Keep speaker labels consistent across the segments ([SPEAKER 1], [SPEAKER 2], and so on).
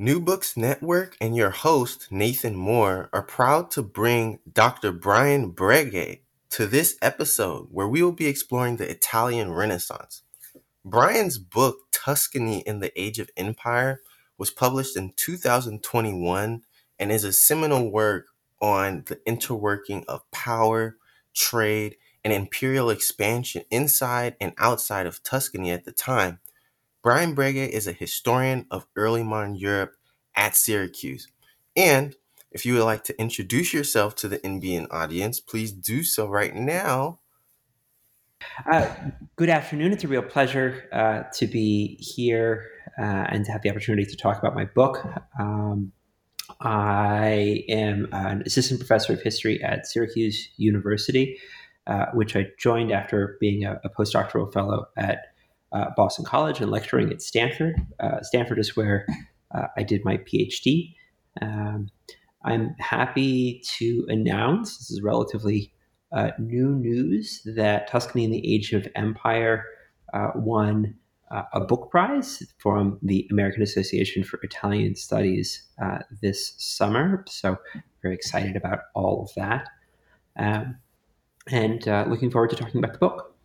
[SPEAKER 1] New Books Network and your host, Nathan Moore, are proud to bring Dr. Brian Brege to this episode where we will be exploring the Italian Renaissance. Brian's book, Tuscany in the Age of Empire, was published in 2021 and is a seminal work on the interworking of power, trade, and imperial expansion inside and outside of Tuscany at the time Brian Brege is a historian of early modern Europe at Syracuse. And if you would like to introduce yourself to the NBN audience, please do so right now.
[SPEAKER 2] Uh, good afternoon. It's a real pleasure uh, to be here uh, and to have the opportunity to talk about my book. Um, I am an assistant professor of history at Syracuse University, uh, which I joined after being a, a postdoctoral fellow at uh, Boston College and lecturing at Stanford. Uh, Stanford is where uh, I did my PhD. Um, I'm happy to announce this is relatively uh, new news that Tuscany in the Age of Empire uh, won uh, a book prize from the American Association for Italian Studies this summer. So, very excited about all of that. Um, and looking forward to talking about the book.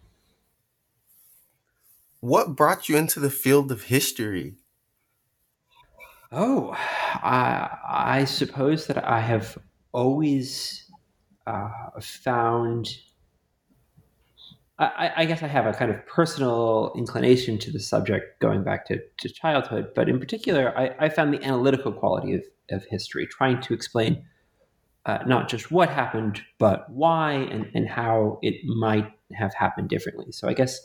[SPEAKER 1] What brought you into the field of history?
[SPEAKER 2] Oh, I, I suppose that I have always uh, found. I, I, guess I have a kind of personal inclination to the subject going back to, to childhood, but in particular, I, I found the analytical quality of, of history, trying to explain uh, not just what happened, but why and, and how it might have happened differently. So I guess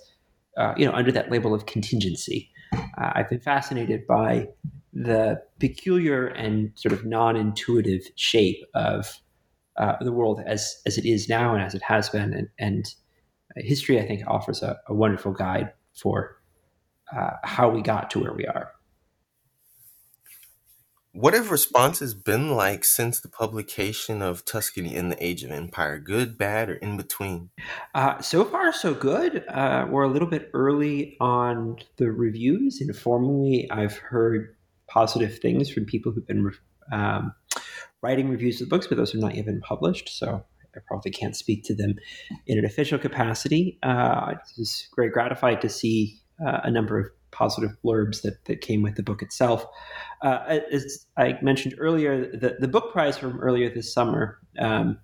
[SPEAKER 2] uh, you know, under that label of contingency. Uh, I've been fascinated by the peculiar and sort of non-intuitive shape of uh, the world as as it is now and as it has been, and, and history I think offers a, a wonderful guide for uh, how we got to where we are.
[SPEAKER 1] What have responses been like since the publication of Tuscany in the Age of Empire? Good, bad, or in between?
[SPEAKER 2] Uh, so far, so good. Uh, we're a little bit early on the reviews. Informally, I've heard positive things from people who've been um, writing reviews of the books, but those have not yet been published. So I probably can't speak to them in an official capacity. Uh, it's very gratified to see uh, a number of positive blurbs that, that came with the book itself. Uh, as I mentioned earlier, the, the book prize from earlier this summer um,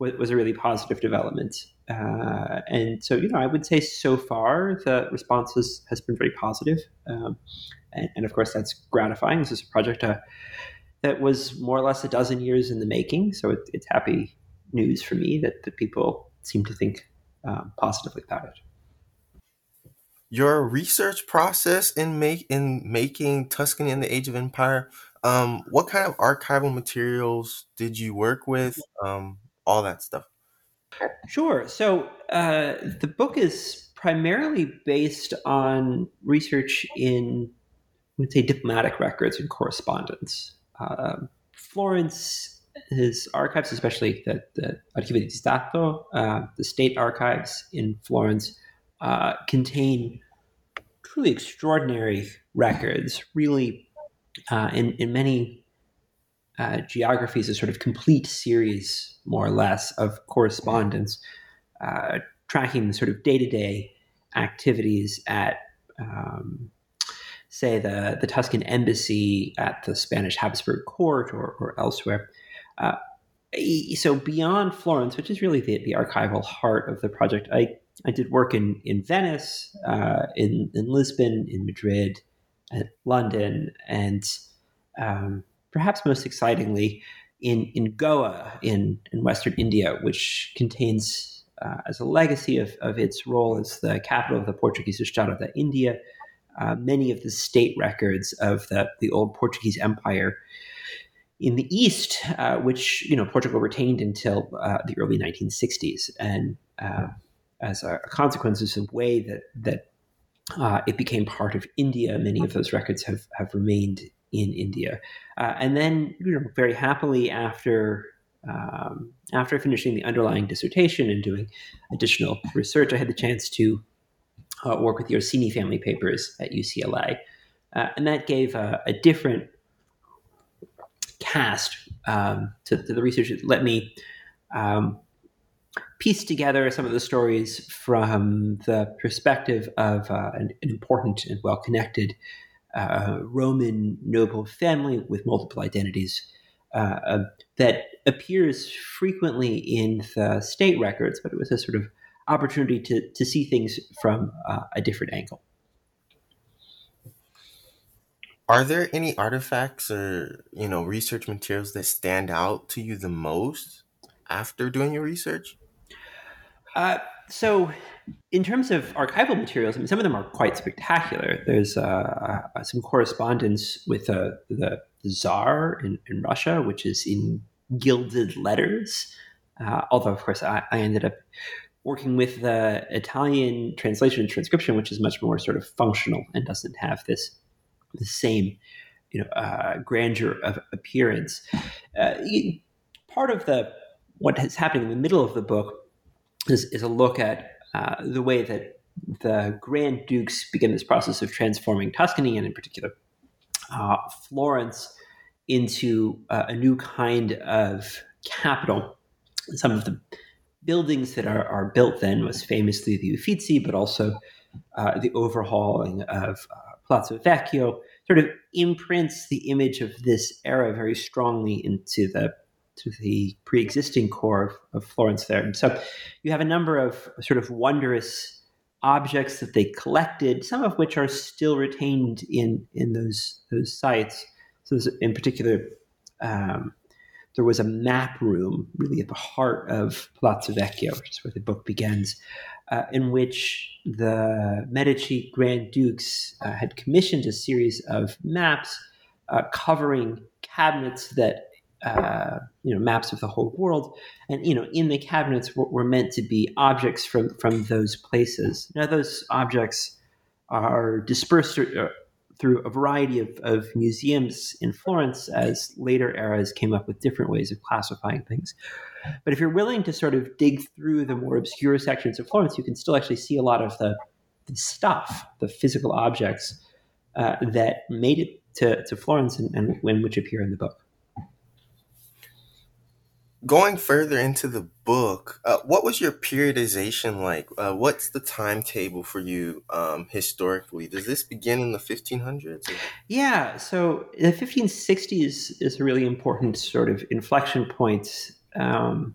[SPEAKER 2] was, was, a really positive development. Uh, and so, you know, I would say so far the response has, has been very positive. Um, and, and, of course, that's gratifying. This is a project uh, that was more or less a dozen years in the making. So it, it's happy news for me that, that people seem to think um, positively about it
[SPEAKER 1] your research process in make in making Tuscany and the Age of Empire. Um, what kind of archival materials did you work with? Um, all that stuff.
[SPEAKER 2] Sure. So uh, the book is primarily based on research in, I would say, diplomatic records and correspondence. Uh, Florence, his archives, especially the, the Archivio di Stato, uh, the state archives in Florence, uh, contain truly extraordinary records, really, uh, in, in many uh, geographies, a sort of complete series, more or less, of correspondence uh, tracking the sort of day to day activities at, um, say, the, the Tuscan embassy at the Spanish Habsburg court or, or elsewhere. Uh, so beyond Florence, which is really the, the archival heart of the project, I, I did work in, in Venice, uh, in, in Lisbon, in Madrid, at London, and um, perhaps most excitingly, in, in Goa in, in Western India, which contains, uh, as a legacy of, of its role as the capital of the Portuguese Estado India, uh, many of the state records of the, the old Portuguese Empire in the East, uh, which you know Portugal retained until uh, the early 1960s, and uh, as a consequence of the way that that uh, it became part of India, many of those records have have remained in India, uh, and then you know very happily after. Um, after finishing the underlying dissertation and doing additional research, I had the chance to uh, work with the Orsini family papers at UCLA. and that gave a, a different cast um, to, to, the research. It let me um, piece together some of the stories from the perspective of uh, an, an, important and well connected uh, Roman noble family with multiple identities. Uh, uh, that appears frequently in the state records, but it was a sort of opportunity to, to see things from uh, a different angle.
[SPEAKER 1] Are there any artifacts or you know research materials that stand out to you the most after doing your research?
[SPEAKER 2] Uh, so, in terms of archival materials, I mean, some of them are quite spectacular. There's uh, uh, some correspondence with uh, the, Tsar in, in, Russia, which is in gilded letters. Uh, although, of course, I, I ended up working with the Italian translation and transcription, which is much more sort of functional and doesn't have this the same you know uh, grandeur of appearance. Part of the what is happening in the middle of the book is, is a look at uh, the way that the Grand Dukes begin this process of transforming Tuscany, and in particular uh, Florence, into uh, a new kind of capital. Some of the buildings that are, are built then was famously the Uffizi, but also uh, the overhauling of Palazzo Vecchio sort of imprints the image of this era very strongly into the to the pre-existing core of, of Florence there. So you have a number of sort of wondrous objects that they collected, some of which are still retained in in those those sites. So in particular, um, there was a map room really at the heart of Palazzo Vecchio, which is where the book begins, uh, in which the Medici Grand Dukes uh, had commissioned a series of maps uh, covering cabinets that uh, you know maps of the whole world, and you know in the cabinets were, were, meant to be objects from from those places. Now those objects are dispersed uh, through a variety of, of museums in Florence as later eras came up with different ways of classifying things. But if you're willing to sort of dig through the more obscure sections of Florence, you can still actually see a lot of the, the stuff, the physical objects uh, that made it to, to Florence and, and, and which appear in the book
[SPEAKER 1] going further into the book, uh, what was your periodization like? Uh, what's the timetable for you um, historically? Does this begin in the 1500s? Or?
[SPEAKER 2] Yeah, so the 1560s is a really important sort of inflection point. Um,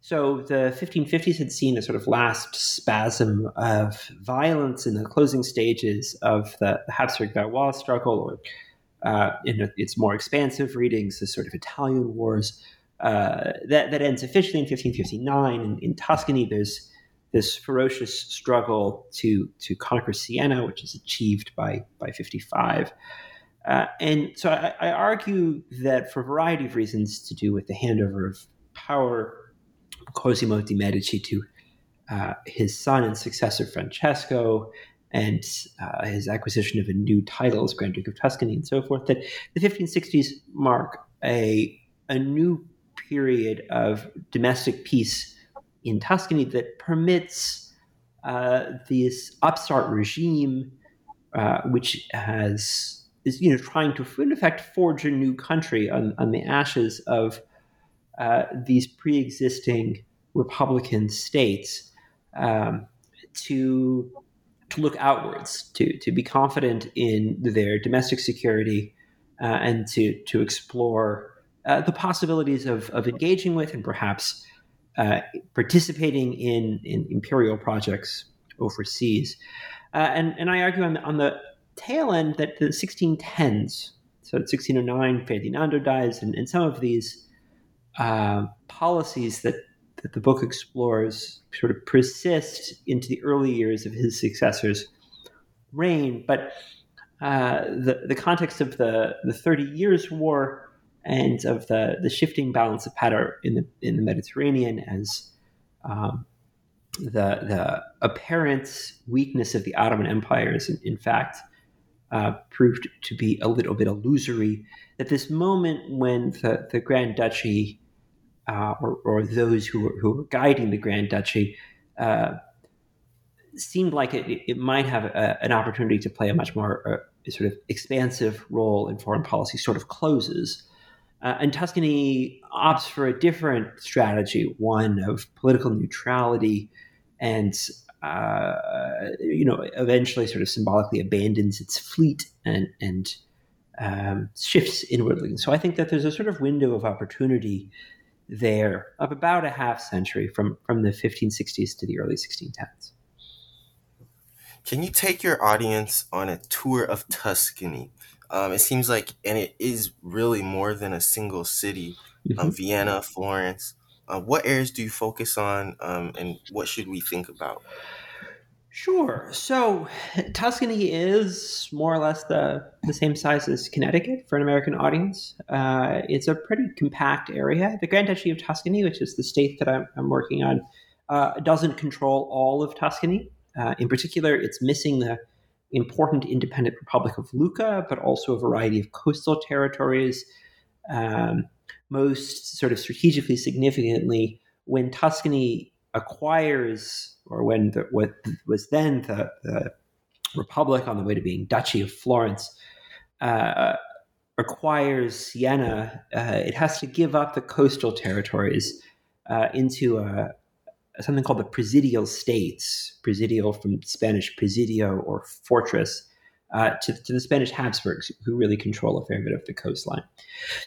[SPEAKER 2] so the 1550s had seen a sort of last spasm of violence in the closing stages of the, Habsburg-Valois struggle, or uh, in its more expansive readings, the sort of Italian wars. Uh, that that ends officially in 1559. In, in, Tuscany, there's this ferocious struggle to to conquer Siena, which is achieved by by 55. Uh, and so I, I, argue that for a variety of reasons to do with the handover of power, Cosimo de' Medici to uh, his son and successor Francesco, and uh, his acquisition of a new title as Grand Duke of Tuscany and so forth, that the 1560s mark a, a new period of domestic peace in Tuscany that permits uh, this upstart regime, uh, which has is you know trying to in effect forge a new country on, on the ashes of uh, these pre-existing republican states um, to to look outwards to to be confident in their domestic security uh, and to to explore uh, the possibilities of, of engaging with and perhaps uh, participating in, in imperial projects overseas. Uh, and, and I argue on the, on the tail end that the 1610s, so 1609, Ferdinando dies, and, and some of these uh, policies that, that the book explores sort of persist into the early years of his successors reign, but uh, the the context of the the Thirty Years' War and of the the shifting balance of power in the in the Mediterranean as um, the the apparent weakness of the Ottoman Empire is in, in fact uh, proved to be a little bit illusory. That this moment when the, the Grand Duchy uh, or, or, those who were, who were guiding the Grand Duchy uh, seemed like it, it might have a, an opportunity to play a much more uh, sort of expansive role in foreign policy sort of closes. Uh, and Tuscany opts for a different strategy, one of political neutrality, and uh, you know eventually sort of symbolically abandons its fleet and and um, shifts inwardly. So I think that there's a sort of window of opportunity there of about a half century from from the 1560s to the early 1610s.
[SPEAKER 1] Can you take your audience on a tour of Tuscany? Um, it seems like, and it is really more than a single city. Um, mm-hmm. Um, Vienna, Florence. Uh, what areas do you focus on, um, and what should we think about?
[SPEAKER 2] Sure. So Tuscany is more or less the, the same size as Connecticut for an American audience. Uh, it's a pretty compact area. The Grand Duchy of Tuscany, which is the state that I'm, I'm working on, uh, doesn't control all of Tuscany. Uh, in particular, it's missing the important independent Republic of Lucca, but also a variety of coastal territories. Um, most sort of strategically significantly, when Tuscany acquires, or when the, what was then the, the, Republic on the way to being Duchy of Florence, uh, acquires Siena, uh, it has to give up the coastal territories uh, into a, something called the presidial states, presidial from Spanish presidio or fortress, uh, to, to, the Spanish Habsburgs, who really control a fair bit of the coastline.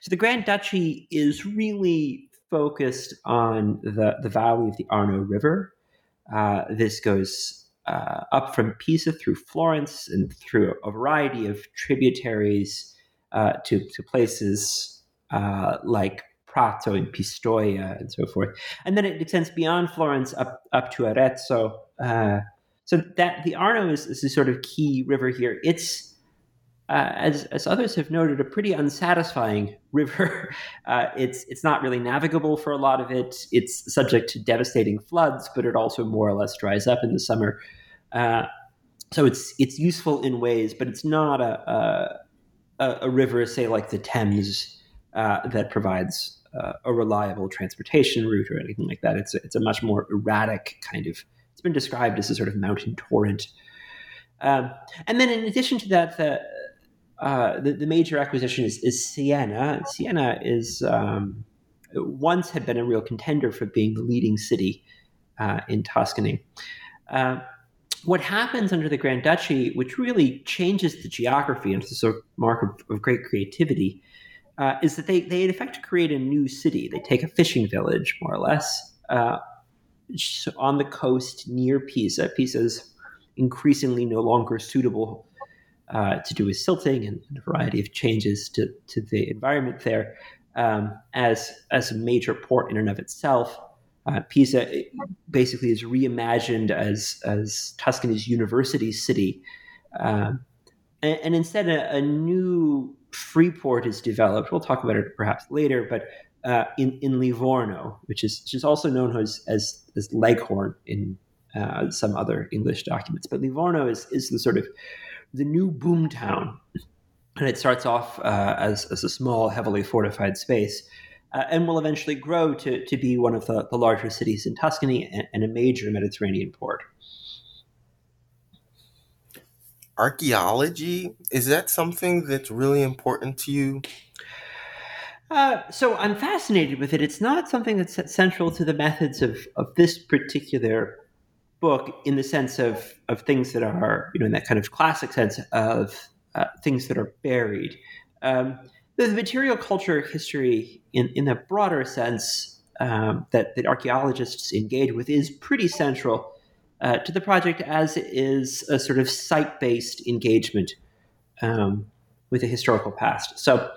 [SPEAKER 2] So the Grand Duchy is really focused on the, the valley of the Arno River. Uh, this goes uh, up from Pisa through Florence and through a variety of tributaries uh, to, to places uh, like Prato and Pistoia and so forth. And then it extends beyond Florence up, up to Arezzo. Uh, so that the Arno is, is sort of key river here. It's uh, as, as others have noted, a pretty unsatisfying river. Uh, it's it's not really navigable for a lot of it. It's subject to devastating floods, but it also more or less dries up in the summer. Uh, so it's it's useful in ways, but it's not a a, a river, say like the Thames, uh, that provides uh, a reliable transportation route or anything like that. It's a, it's a much more erratic kind of. It's been described as a sort of mountain torrent. Um, and then, in addition to that, the uh, the, the, major acquisition is, is Siena. Siena is um, once had been a real contender for being the leading city uh, in Tuscany. Uh, what happens under the Grand Duchy, which really changes the geography and it's a mark of, of great creativity, uh, is that they, they in effect create a new city. They take a fishing village, more or less, uh, on the coast near Pisa. Pisa is increasingly no longer suitable uh, to do with silting and, a variety of changes to, to the environment there um, as, as a major port in and of itself. Uh, Pisa basically is reimagined as, as Tuscany's university city. Um, and, and, instead, a, a new Freeport is developed. We'll talk about it perhaps later, but uh, in in Livorno, which is which is also known as as, as Leghorn in uh, some other English documents. But Livorno is is the sort of the new boom town, and it starts off uh, as as a small, heavily fortified space. Uh, and will eventually grow to, to be one of the, the larger cities in Tuscany and, and a major Mediterranean port.
[SPEAKER 1] Archaeology is that something that's really important to you?
[SPEAKER 2] Uh, so i'm fascinated with it. It's not something that's central to the methods of, of this particular book in the sense of, of things that are you know in that kind of classic sense of uh, things that are buried. Um, the, material culture history in, in the broader sense um, that, that archaeologists engage with is pretty central uh, to the project as is a sort of site based engagement um, with a historical past. So,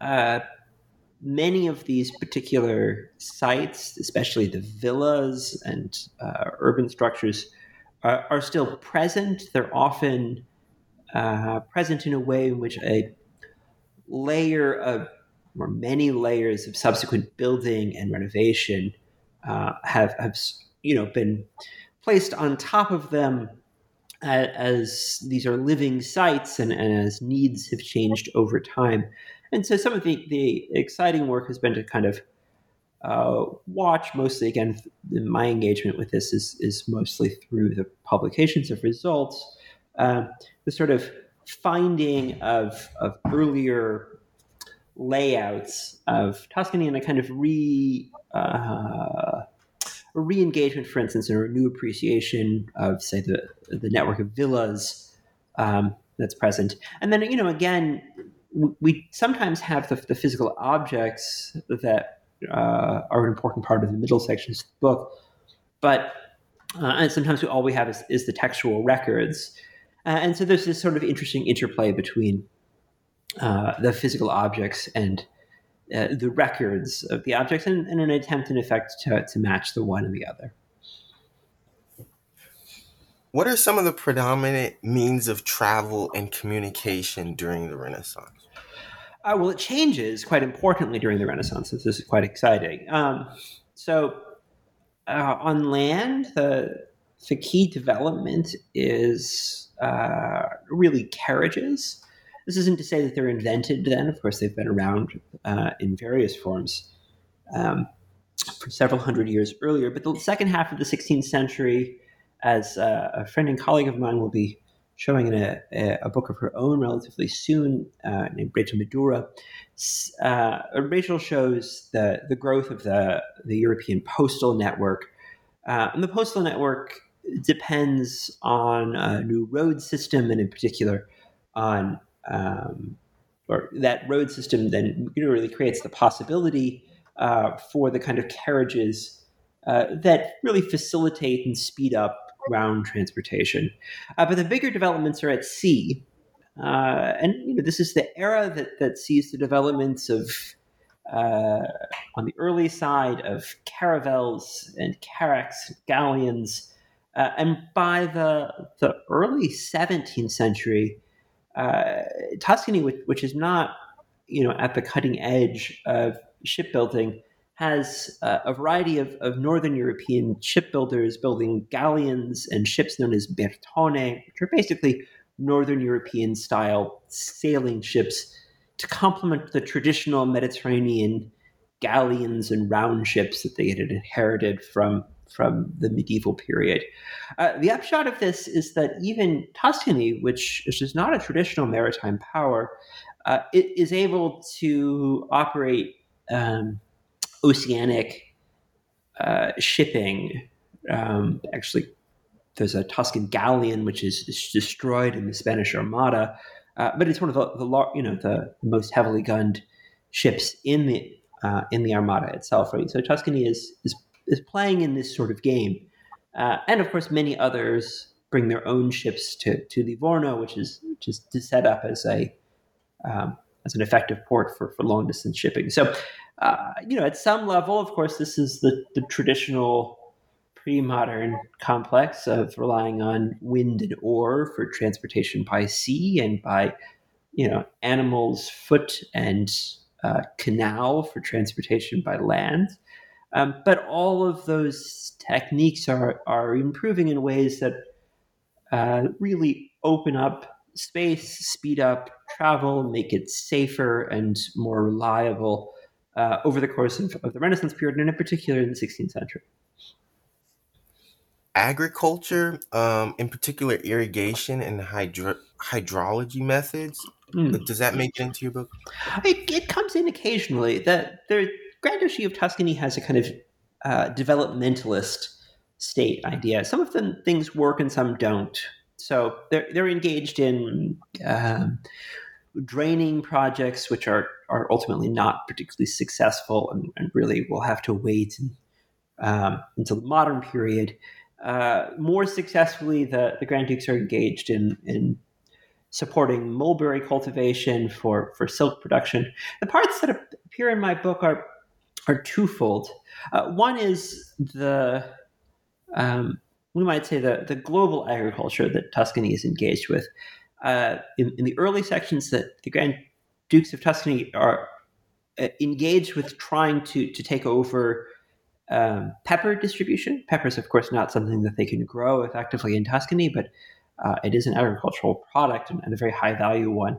[SPEAKER 2] uh, many of these particular sites, especially the villas and uh, urban structures, are, are still present. They're often uh, present in a way in which a layer of or many layers of subsequent building and renovation uh, have have you know been placed on top of them as, these are living sites and, and, as needs have changed over time. And so some of the, the exciting work has been to kind of uh, watch mostly again my engagement with this is, is mostly through the publications of results uh, the sort of finding of, of earlier layouts of Tuscany and a kind of re uh, re-engagement, for instance, or a new appreciation of, say, the the network of villas um, that's present. And then, you know, again, we sometimes have the, the physical objects that uh, are an important part of the middle sections of the book, but uh, and sometimes all we have is, is the textual records. Uh, and so there's this sort of interesting interplay between uh, the physical objects and uh, the records of the objects in, in, an attempt, in effect, to, to match the one and the other.
[SPEAKER 1] What are some of the predominant means of travel and communication during the Renaissance?
[SPEAKER 2] Uh, well, it changes quite importantly during the Renaissance. This is quite exciting. Um, so, uh, on land, the the key development is uh, really carriages. This isn't to say that they're invented then. Of course, they've been around uh, in various forms um, for several hundred years earlier. But the second half of the 16th century, as uh, a friend and colleague of mine will be showing in a, a book of her own relatively soon, uh, named Rachel Midura, uh, Rachel shows the, the growth of the, the European postal network. Uh, and the postal network depends on a new road system, and in particular, on um, or that road system then really creates the possibility uh, for the kind of carriages uh, that really facilitate and speed up ground transportation. Uh, but the bigger developments are at sea. Uh, and you know, this is the era that, that sees the developments of, uh, on the early side, of caravels and carracks, galleons. Uh, and by the, the early 17th century, uh, Tuscany, which, which, is not you know at the cutting edge of shipbuilding, has uh, a variety of, of, northern European shipbuilders building galleons and ships known as bertone, which are basically northern European style sailing ships to complement the traditional Mediterranean galleons and round ships that they had inherited from from the medieval period. Uh, the upshot of this is that even Tuscany, which is not a traditional maritime power, uh, it is able to operate um, oceanic uh, shipping. Um, actually, there's a Tuscan galleon which is, is destroyed in the Spanish Armada, uh, but it's one of the, the you know the most heavily gunned ships in the uh, in the Armada itself. Right, so Tuscany is is is playing in this sort of game. Uh, and of course, many others bring their own ships to, to Livorno, which is which is set up as a um, as an effective port for, for long distance shipping. So, uh, you know, at some level, of course, this is the, the traditional pre-modern complex of relying on wind and oar for transportation by sea and by you know animals foot and uh, canal for transportation by land um, but all of those techniques are, are improving in ways that uh, really open up space, speed up travel, make it safer and more reliable uh, over the course of, of, the Renaissance period, and in particular in the 16th century.
[SPEAKER 1] Agriculture, um, in particular irrigation and hydro- hydrology methods, mm. does that make it into your book?
[SPEAKER 2] It, it comes in occasionally. That there Grand Duchy of Tuscany has a kind of uh, developmentalist state idea. Some of the things work and some don't. So they're they're engaged in um, draining projects, which are are ultimately not particularly successful, and, and really will have to wait um, until the modern period. Uh, more successfully, the, the Grand Dukes are engaged in in supporting mulberry cultivation for, for silk production. The parts that appear in my book are are twofold. Uh, one is the um, we might say the, the global agriculture that Tuscany is engaged with. Uh, in, in, the early sections, that the Grand Dukes of Tuscany are uh, engaged with trying to to take over um, pepper distribution. Pepper is, of course, not something that they can grow effectively in Tuscany, but uh, it is an agricultural product and, and a very high value one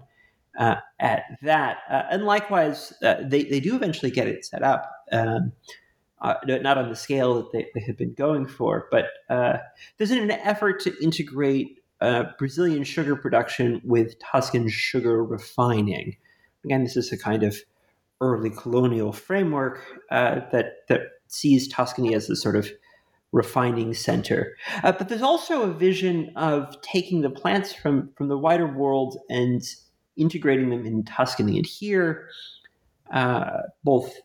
[SPEAKER 2] uh, at that. Uh, and likewise, uh, they, they do eventually get it set up, um, uh, not on the scale that they, they had been going for, but uh, there's an effort to integrate Brazilian sugar production with Tuscan sugar refining. Again, this is a kind of early colonial framework that, that sees Tuscany as the sort of refining center. Uh, but there's also a vision of taking the plants from, from the wider world and integrating them in Tuscany. And here, uh, both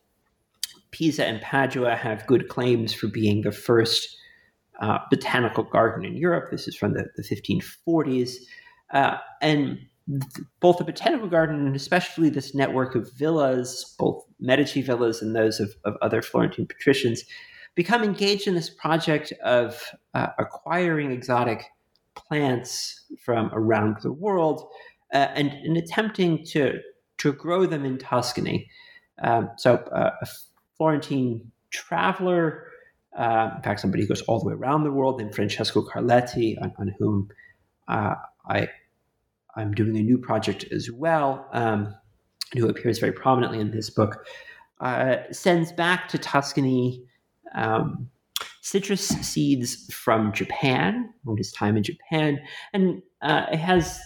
[SPEAKER 2] Pisa and Padua have good claims for being the first uh, botanical garden in Europe. This is from the, the 1540s. Uh, and th- both the botanical garden and especially this network of villas, both Medici villas and those of, of other Florentine patricians, become engaged in this project of uh, acquiring exotic plants from around the world uh, and, and, attempting to, to grow them in Tuscany. Um, so, uh, a Florentine traveler, uh, in fact, somebody who goes all the way around the world, named Francesco Carletti, on, on whom uh, I, I'm doing a new project as well, um, who appears very prominently in this book, uh, sends back to Tuscany um, citrus seeds from Japan, from his time in Japan, and uh, it has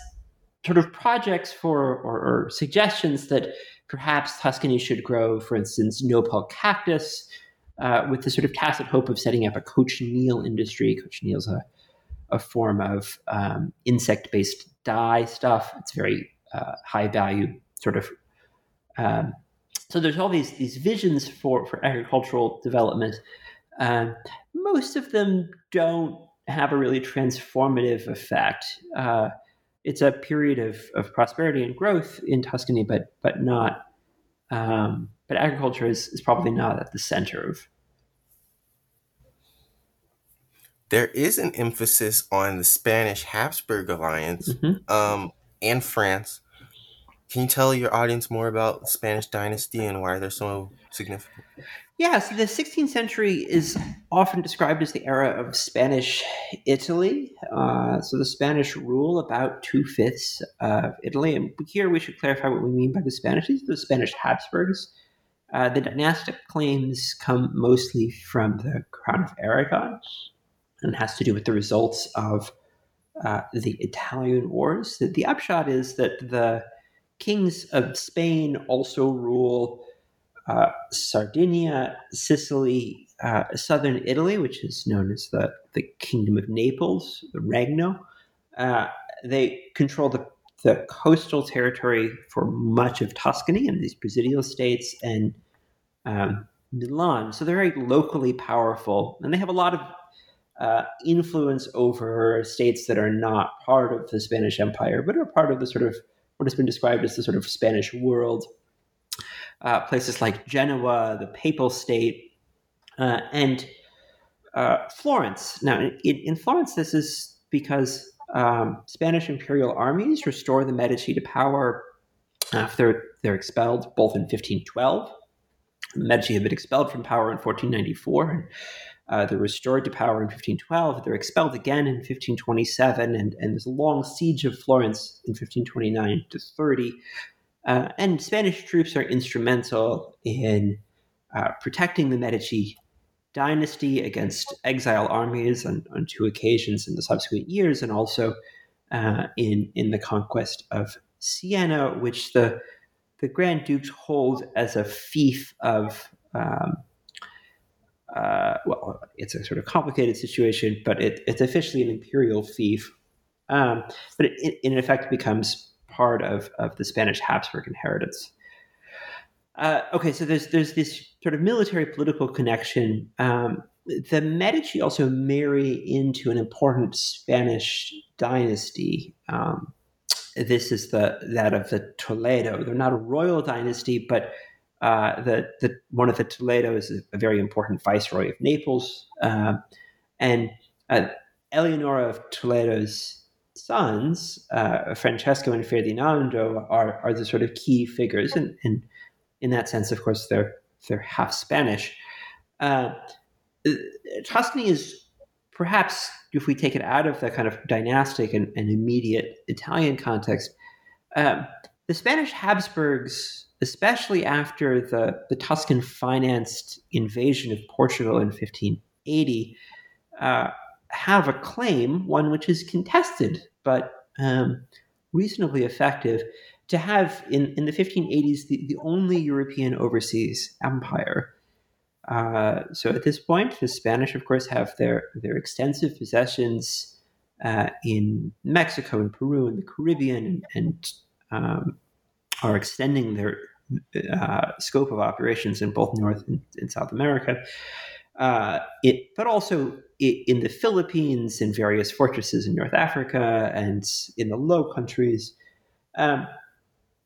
[SPEAKER 2] sort of projects for or, or, suggestions that perhaps Tuscany should grow, for instance, nopal cactus, uh, with the sort of tacit hope of setting up a cochineal industry. Cochineal is a, a form of um, insect-based dye stuff. It's very uh, high value, sort of um, so there's all these these visions for for agricultural development. Um, most of them don't have a really transformative effect. Uh, it's a period of, of prosperity and growth in Tuscany, but but not. Um, but agriculture is, is probably not at the center of.
[SPEAKER 1] There is an emphasis on the Spanish Habsburg alliance mm-hmm. um, and France can you tell your audience more about Spanish dynasty and why they're so significant?
[SPEAKER 2] Yeah, so the 16th century is often described as the era of Spanish Italy. Uh, so the Spanish rule about two fifths of Italy. And here we should clarify what we mean by the Spanish. These are the Spanish Habsburgs. Uh, the dynastic claims come mostly from the Crown of Aragon and has to do with the results of uh, the Italian Wars. The, the upshot is that the kings of Spain also rule uh, Sardinia, Sicily, uh, southern Italy, which is known as the, the Kingdom of Naples, the Regno. Uh, they control the, the coastal territory for much of Tuscany and these Presidial states and um, Milan. So they're very locally powerful, and they have a lot of uh, influence over states that are not part of the Spanish Empire, but are part of the sort of what has been described as the sort of Spanish world. Uh, places like Genoa, the Papal State, uh, and uh, Florence. Now, in, in, Florence, this is because um, Spanish imperial armies restore the Medici to power after they're expelled, both in 1512. The Medici had been expelled from power in 1494, and uh, they're restored to power in 1512. They're expelled again in 1527, and, and there's a long siege of Florence in 1529 to 30. Uh, and Spanish troops are instrumental in uh, protecting the Medici dynasty against exile armies on, on, two occasions in the subsequent years, and also uh, in in the conquest of Siena, which the the Grand Dukes hold as a fief of um, uh, well, it's a sort of complicated situation, but it, it's officially an imperial fief. Um, but it, in effect becomes part of, of the Spanish Habsburg inheritance. Uh, okay, so there's there's this sort of military political connection. Um, the Medici also marry into an important Spanish dynasty. Um, this is the that of the Toledo. They're not a royal dynasty, but uh, the, the, one of the Toledo is a, very important viceroy of Naples, uh, and uh, Eleonora of Toledo's sons, uh, Francesco and Ferdinando, are, are the sort of key figures. And, and in that sense, of course, they're, they're half Spanish. Uh, Tuscany is perhaps, if we take it out of the kind of dynastic and, and immediate Italian context, um, the Spanish Habsburgs, especially after the, the Tuscan financed invasion of Portugal in 1580, uh, have a claim, one which is contested, but um, reasonably effective, to have in, in the 1580s the, the only European overseas empire. Uh, so at this point, the Spanish, of course, have their, their extensive possessions uh, in Mexico and Peru and the Caribbean and, and um, are extending their uh, scope of operations in both North and, and South America. Uh, it, but also in the Philippines, in various fortresses in North Africa, and in the Low Countries. Um,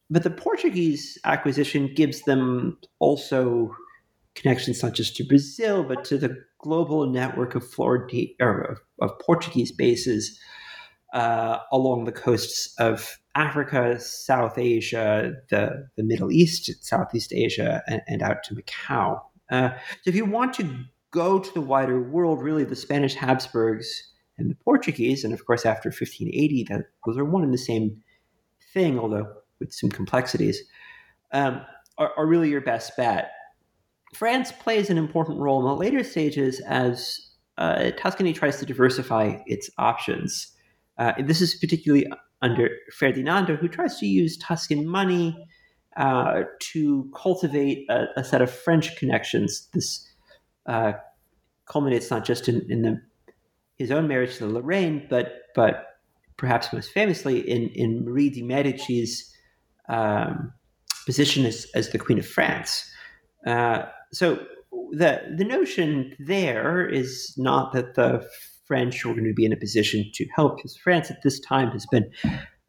[SPEAKER 2] but the Portuguese acquisition gives them also connections not just to Brazil, but to the global network of, Florida, or of, of Portuguese bases uh, along the coasts of Africa, South Asia, the, the Middle East, Southeast Asia, and, and out to Macau. Uh, so if you want to go to the wider world, really the Spanish Habsburgs and the Portuguese, and of course after 1580, that those are one and the same thing, although with some complexities, um, are, are, really your best bet. France plays an important role in the later stages as uh, Tuscany tries to diversify its options. Uh, this is particularly under Ferdinando, who tries to use Tuscan money uh, to cultivate a, a, set of French connections. This uh, culminates not just in, in the, his own marriage to Lorraine, but but perhaps most famously in, in Marie de Medici's um, position as, as the Queen of France. Uh, so the the notion there is not that the French were going to be in a position to help, because France at this time has been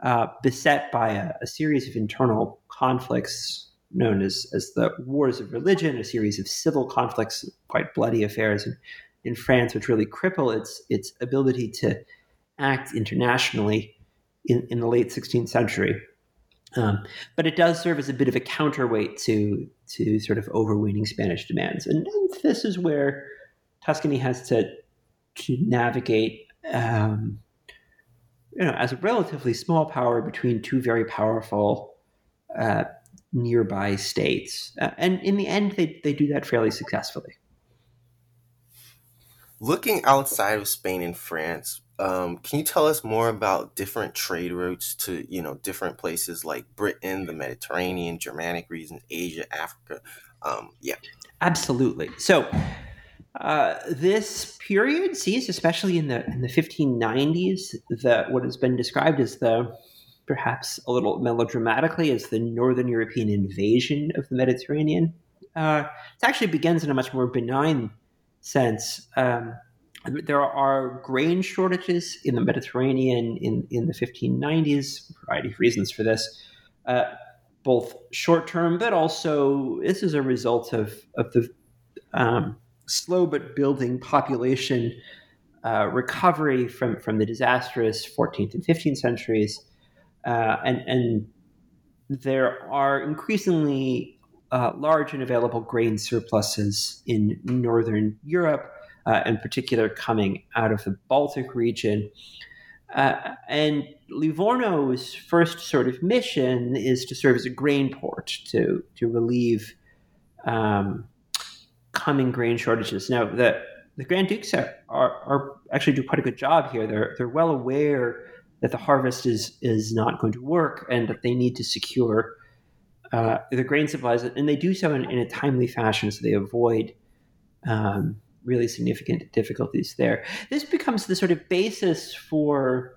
[SPEAKER 2] uh, beset by a, a, series of internal conflicts known as, as the Wars of Religion, a series of civil conflicts, quite bloody affairs in, in France, which really cripple its, its ability to act internationally in, in the late 16th century. Um, but it does serve as a bit of a counterweight to to sort of overweening Spanish demands, and, and this is where Tuscany has to to navigate, um, you know, as a relatively small power between two very powerful uh, nearby states. Uh, and in the end, they, they do that fairly successfully.
[SPEAKER 1] Looking outside of Spain and France, um, can you tell us more about different trade routes to you know different places like Britain, the Mediterranean, Germanic regions, Asia, Africa? Um, yeah,
[SPEAKER 2] absolutely. So uh, this period sees, especially in the in the 1590s, the what has been described as the perhaps a little melodramatically as the Northern European invasion of the Mediterranean. Uh, it actually begins in a much more benign sense. Um, there are grain shortages in the Mediterranean in, in the 1590s, a variety of reasons for this, uh, both short term, but also this is a result of, of the um, slow but building population uh, recovery from, from the disastrous 14th and 15th centuries. Uh, and, and there are increasingly uh, large and available grain surpluses in Northern Europe, uh, in particular coming out of the Baltic region. Uh, and Livorno's first sort of mission is to serve as a grain port to, to relieve um, coming grain shortages. Now, the the Grand Dukes are, are, are, actually do quite a good job here. They're they're well aware that the harvest is is not going to work and that they need to secure uh, the grain supplies, and they do so in, in a timely fashion, so they avoid um, really significant difficulties there. This becomes the sort of basis for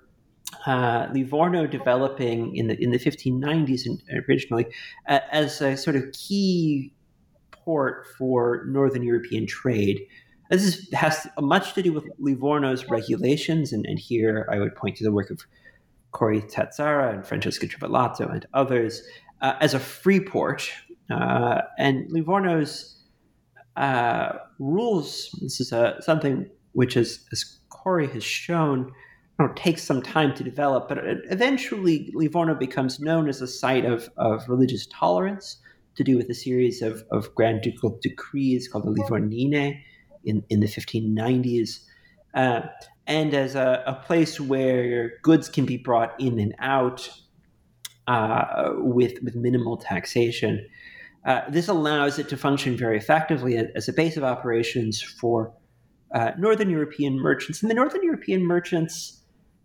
[SPEAKER 2] uh, Livorno developing in the in the 1590s and originally uh, as a sort of key support for Northern European trade. This is, has much to do with Livorno's regulations, and, and, here I would point to the work of Corey Tazzara and Francesca Trivellato and others uh, as a free port. Uh, and Livorno's uh, rules, this is uh, something which, as, as Corey has shown, takes some time to develop, but eventually Livorno becomes known as a site of, of religious tolerance to do with a series of, of grand ducal decrees called the Livornine in, in the 1590s. Uh, and as a, a, place where goods can be brought in and out uh, with, with minimal taxation. Uh, this allows it to function very effectively as a base of operations for uh, Northern European merchants. And the Northern European merchants,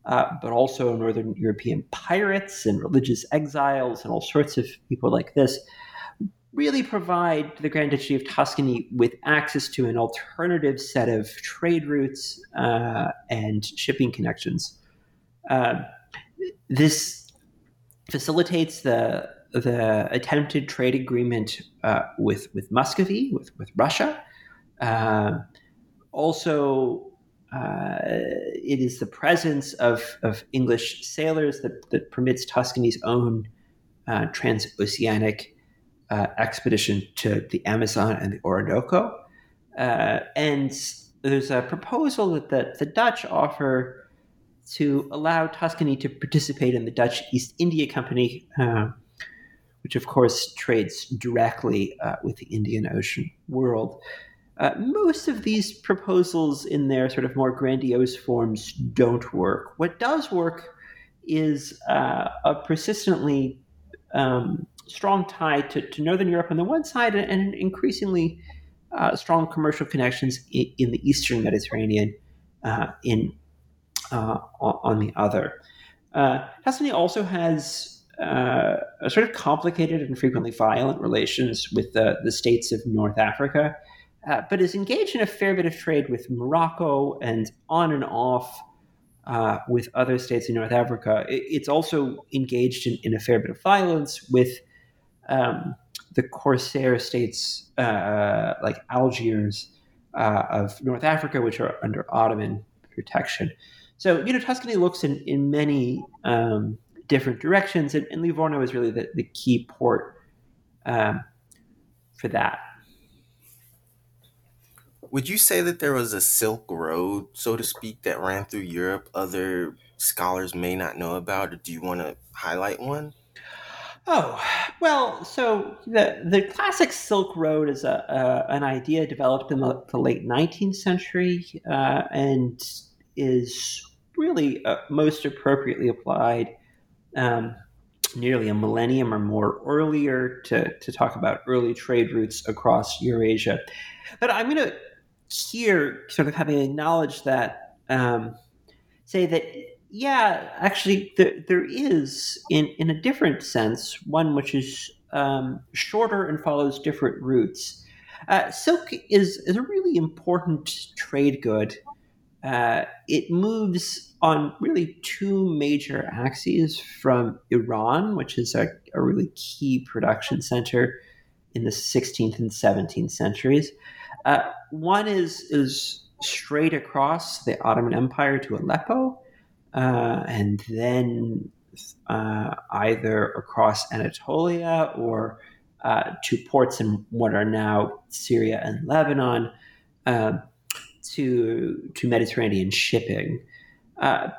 [SPEAKER 2] uh, but also Northern European pirates and religious exiles and all sorts of people like this, really provide the Grand Duchy of Tuscany with access to an alternative set of trade routes uh, and shipping connections. Uh, this facilitates the the attempted trade agreement uh, with with Muscovy, with with Russia. Uh, also, uh, it is the presence of, of English sailors that, that permits Tuscany's own uh, transoceanic uh, expedition to the Amazon and the Orinoco. Uh, and there's a proposal that the, the Dutch offer to allow Tuscany to participate in the Dutch East India Company, uh, which of course trades directly uh, with the Indian Ocean world. Uh, most of these proposals, in their sort of more grandiose forms, don't work. What does work is uh, a persistently um, strong tie to, to, Northern Europe on the one side and increasingly uh, strong commercial connections in, in the Eastern Mediterranean uh, in uh, on the other. Uh, Tuscany also has uh, a sort of complicated and frequently violent relations with the, the states of North Africa, but is engaged in a fair bit of trade with Morocco and on and off uh, with other states in North Africa. It, it's also engaged in, in, a fair bit of violence with um, the Corsair states uh, like Algiers uh, of North Africa, which are under Ottoman protection. So, you know, Tuscany looks in, in many um, different directions, and, and, Livorno is really the, the key port um, for that.
[SPEAKER 1] Would you say that there was a Silk Road, so to speak, that ran through Europe other scholars may not know about, or do you want to highlight one?
[SPEAKER 2] Oh well, so the the classic Silk Road is a, an idea developed in the, the late 19th century uh, and is really uh, most appropriately applied um, nearly a millennium or more earlier to to talk about early trade routes across Eurasia. But I'm going to here sort of having acknowledged that um, say that yeah, actually, there, there is, in, in a different sense, one which is um, shorter and follows different routes. Uh, silk is, is a really important trade good. Uh, it moves on really two major axes from Iran, which is a, a really key production center in the 16th and 17th centuries. Uh, one is, is straight across the Ottoman Empire to Aleppo, uh, and then uh, either across Anatolia or uh, to ports in what are now Syria and Lebanon uh, to to Mediterranean shipping. Uh,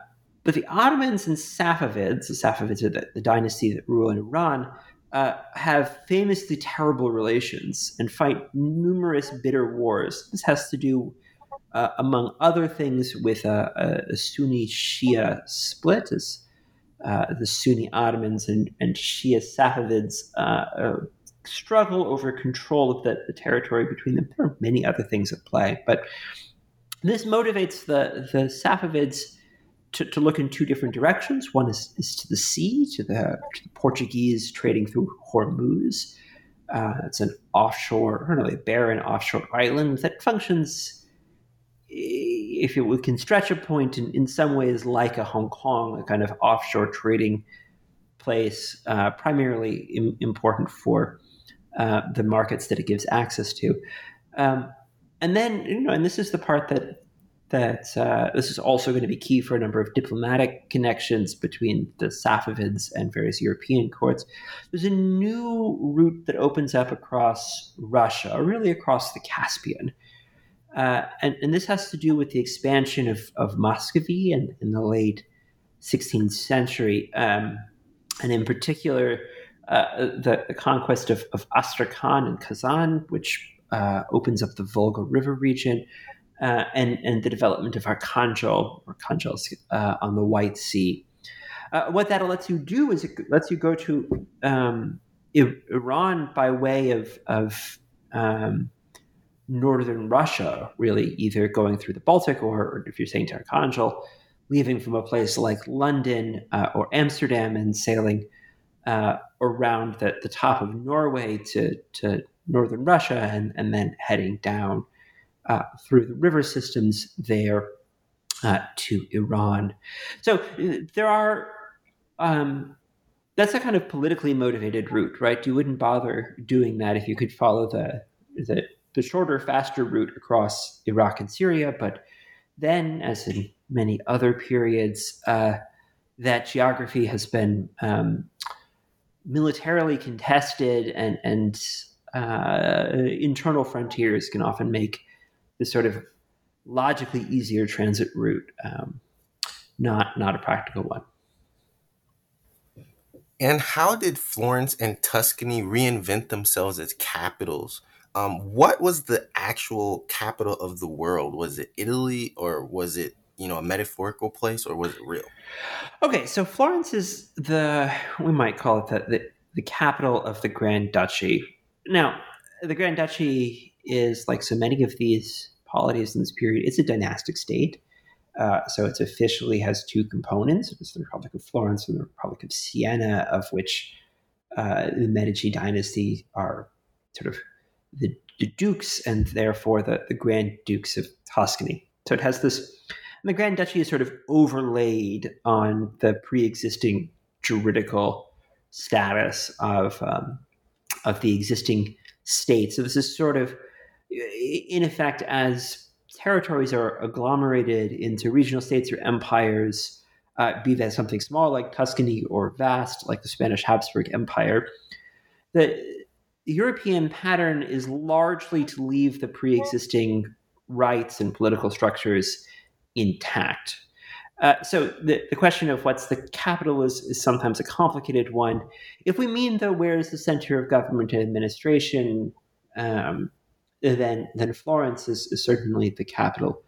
[SPEAKER 2] but the Ottomans and Safavids, the Safavids are the, the dynasty that rule in Iran, uh, have famously terrible relations and fight numerous bitter wars. This has to do uh, among other things, with a, a, Sunni Shia split, as uh, the Sunni Ottomans and, and Shia Safavids uh, uh, struggle over control of the, the, territory between them. There are many other things at play, but this motivates the, the Safavids to, to look in two different directions. One is, is to the sea, to the, to the Portuguese trading through Hormuz. Uh, it's an offshore, or a barren offshore island that functions if it can stretch a point in, in some ways like a Hong Kong, a kind of offshore trading place, uh, primarily Im- important for uh, the markets that it gives access to. Um, and then, you know, and this is the part that that uh, this is also going to be key for a number of diplomatic connections between the Safavids and various European courts. There's a new route that opens up across Russia, or really across the Caspian, Uh, and, and, this has to do with the expansion of, of Muscovy in, in the late 16th century, um, and in particular, uh, the, the, conquest of, of Astrakhan and Kazan, which uh, opens up the Volga River region, uh, and, and the development of Archangel or uh, on the White Sea. Uh, what that lets you do is it lets you go to um, Iran by way of, of um, northern Russia, really, either going through the Baltic or, or if you're saying to leaving from a place like London uh, or Amsterdam and sailing uh, around the, the top of Norway to, to northern Russia and, and then heading down uh, through the river systems there uh, to Iran. So uh, there are. Um, that's a kind of politically motivated route, right? You wouldn't bother doing that if you could follow the the, the shorter, faster route across Iraq and Syria. But then, as in many other periods, uh, that geography has been um, militarily contested, and and uh, internal frontiers can often make the sort of logically easier transit route um, not not a practical one.
[SPEAKER 1] And how did Florence and Tuscany reinvent themselves as capitals? Um, what was the actual capital of the world? Was it Italy or was it, you know, a metaphorical place or was it real?
[SPEAKER 2] Okay, so Florence is the, we might call it the, the, the capital of the Grand Duchy. Now, the Grand Duchy is like so many of these polities in this period, it's a dynastic state. Uh, so it officially has two components. It's the Republic of Florence and the Republic of Siena, of which uh, the Medici dynasty are sort of the, the dukes and therefore the, the Grand Dukes of Tuscany. So it has this, the Grand Duchy is sort of overlaid on the pre-existing juridical status of um, of the existing state. So this is sort of, in effect, as territories are agglomerated into regional states or empires, uh, be that something small like Tuscany or vast like the Spanish Habsburg Empire. The European pattern is largely to leave the pre existing rights and political structures intact. Uh, so the, the question of what's the capital is, is sometimes a complicated one. If we mean, though, where is the center of government and administration, um, then, then Florence is, is, certainly the capital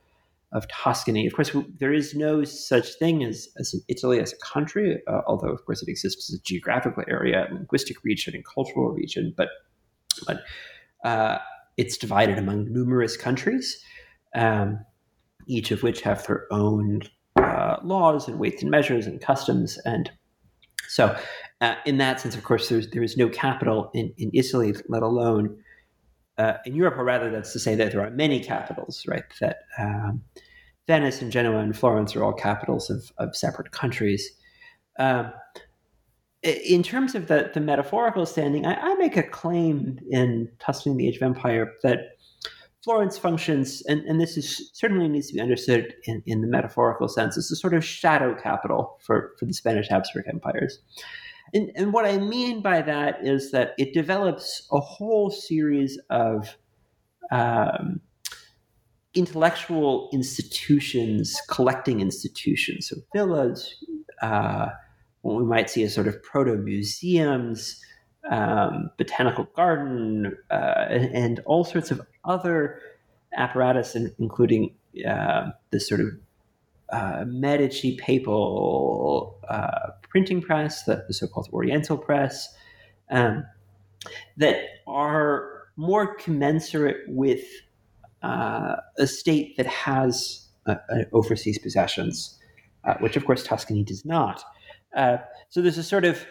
[SPEAKER 2] of Tuscany. Of course, there is no such thing as, as Italy as a country, uh, although, of course, it exists as a geographical area, linguistic region, and cultural region. But, but uh, it's divided among numerous countries, um, each of which have their own uh, laws and weights and measures and customs. And so, uh, in that sense, of course, there's, there is no capital in, in Italy, let alone uh, in Europe, or rather, that's to say that there are many capitals, right? That um, Venice and Genoa and Florence are all capitals of, of separate countries. Um, in terms of the, the metaphorical standing, I, I, make a claim in Tuscany the Age of Empire that Florence functions, and, and this is certainly needs to be understood in, in the metaphorical sense, as a sort of shadow capital for, for the Spanish Habsburg empires. And, and what I mean by that is that it develops a whole series of um, intellectual institutions, collecting institutions, so villas, uh, what we might see as sort of proto museums, um, botanical garden, uh, and, all sorts of other apparatus, including uh, this sort of uh, Medici papal uh, printing press, the, the, so-called Oriental press, um, that are more commensurate with uh, a state that has uh, overseas possessions, which of course Tuscany does not. So there's a sort of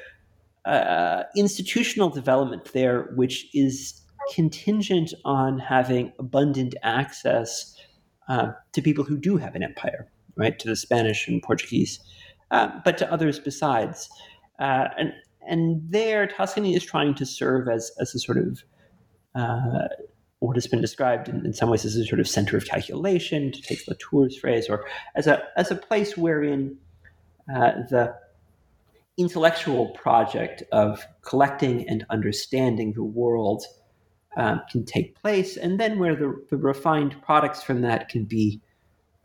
[SPEAKER 2] uh, institutional development there, which is contingent on having abundant access uh, to people who do have an empire, right? To the Spanish and Portuguese, uh, but to others besides. Uh, and and there, Tuscany is trying to serve as as a sort of uh, what has been described in, in, some ways as a sort of center of calculation, to take Latour's phrase, or as a as a place wherein uh, the intellectual project of collecting and understanding the world um, can take place, and then where the, the refined products from that can be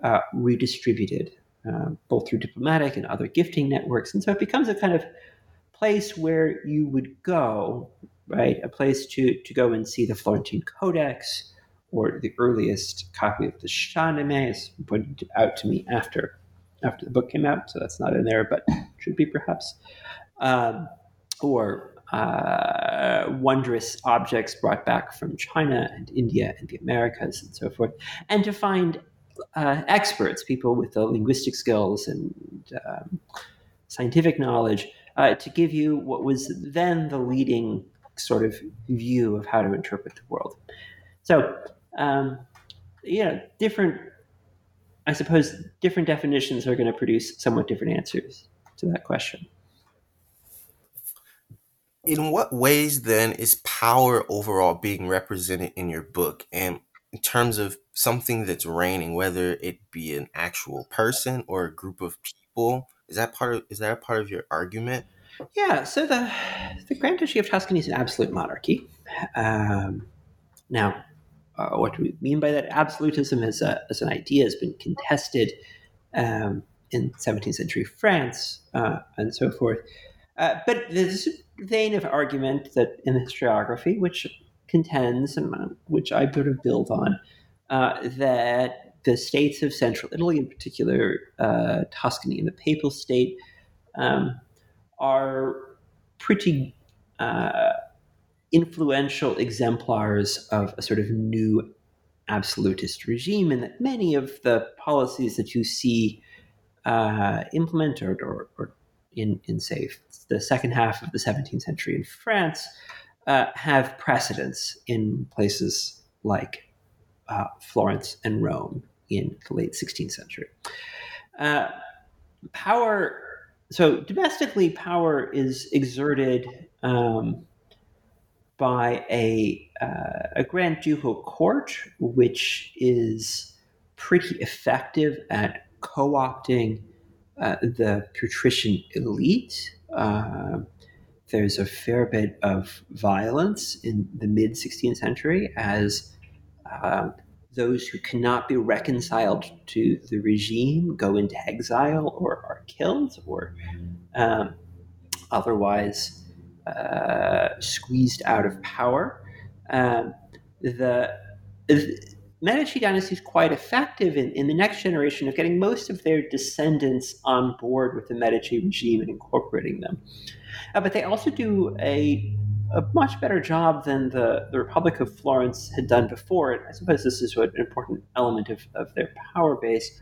[SPEAKER 2] uh, redistributed, uh, both through diplomatic and other gifting networks. And so it becomes a kind of place where you would go, right? A place to, to go and see the Florentine Codex or the earliest copy of the Shahnameh, as pointed out to me after after the book came out, so that's not in there, but should be perhaps. Um, or uh, wondrous objects brought back from China and India and the Americas and so forth, and to find uh, experts, people with the linguistic skills and um, scientific knowledge, uh, to give you what was then the leading sort of view of how to interpret the world. So, um, you know, different, I suppose, different definitions are going to produce somewhat different answers to that question.
[SPEAKER 1] In what ways then is power overall being represented in your book? And in terms of something that's reigning, whether it be an actual person or a group of people, is that part of is that a part of your argument?
[SPEAKER 2] Yeah, so the the Grand Duchy of Tuscany is an absolute monarchy. Um, now, uh, what do we mean by that? Absolutism as, a, as an idea has been contested um, in 17th century France uh, and so forth. Uh, but there's a vein of argument that in historiography, which contends, and uh, which I sort of build on, uh, that the states of central Italy, in particular uh, Tuscany and the Papal State, um, are pretty influential exemplars of a sort of new absolutist regime, and that many of the policies that you see uh, implemented or, or in, in, say, the second half of the 17th century in France uh, have precedence in places like uh, Florence and Rome in the late 16th century. Uh, power, so domestically, power is exerted um, by a, uh, a Grand Ducal court, which is pretty effective at co opting uh, the patrician elite. Uh, there's a fair bit of violence in the mid 16th century as uh, those who cannot be reconciled to the regime go into exile or are killed or um, otherwise uh, squeezed out of power. Um, the, the Medici dynasty is quite effective in, in the next generation of getting most of their descendants on board with the Medici regime and incorporating them. Uh, but they also do a, a much better job than the, the Republic of Florence had done before. And I suppose this is an important element of, of their power base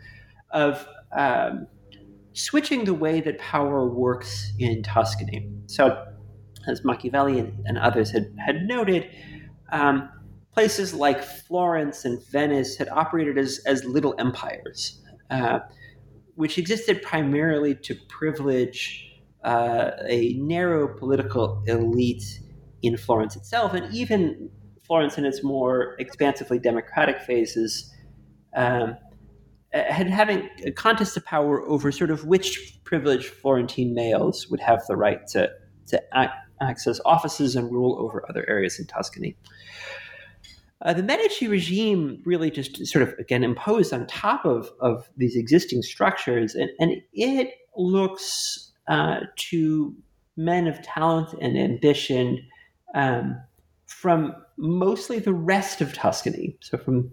[SPEAKER 2] of um, switching the way that power works in Tuscany. So as Machiavelli and, and others had, had noted, um, places like Florence and Venice had operated as, as little empires, uh, which existed primarily to privilege uh, a narrow political elite in Florence itself, and even Florence in its more expansively democratic phases. Um, had having a contest of power over sort of which privileged Florentine males would have the right to to act, access offices and rule over other areas in Tuscany. Uh, the Medici regime really just sort of, again, imposed on top of, of these existing structures, and, and it looks uh, to men of talent and ambition um, from mostly the rest of Tuscany. So from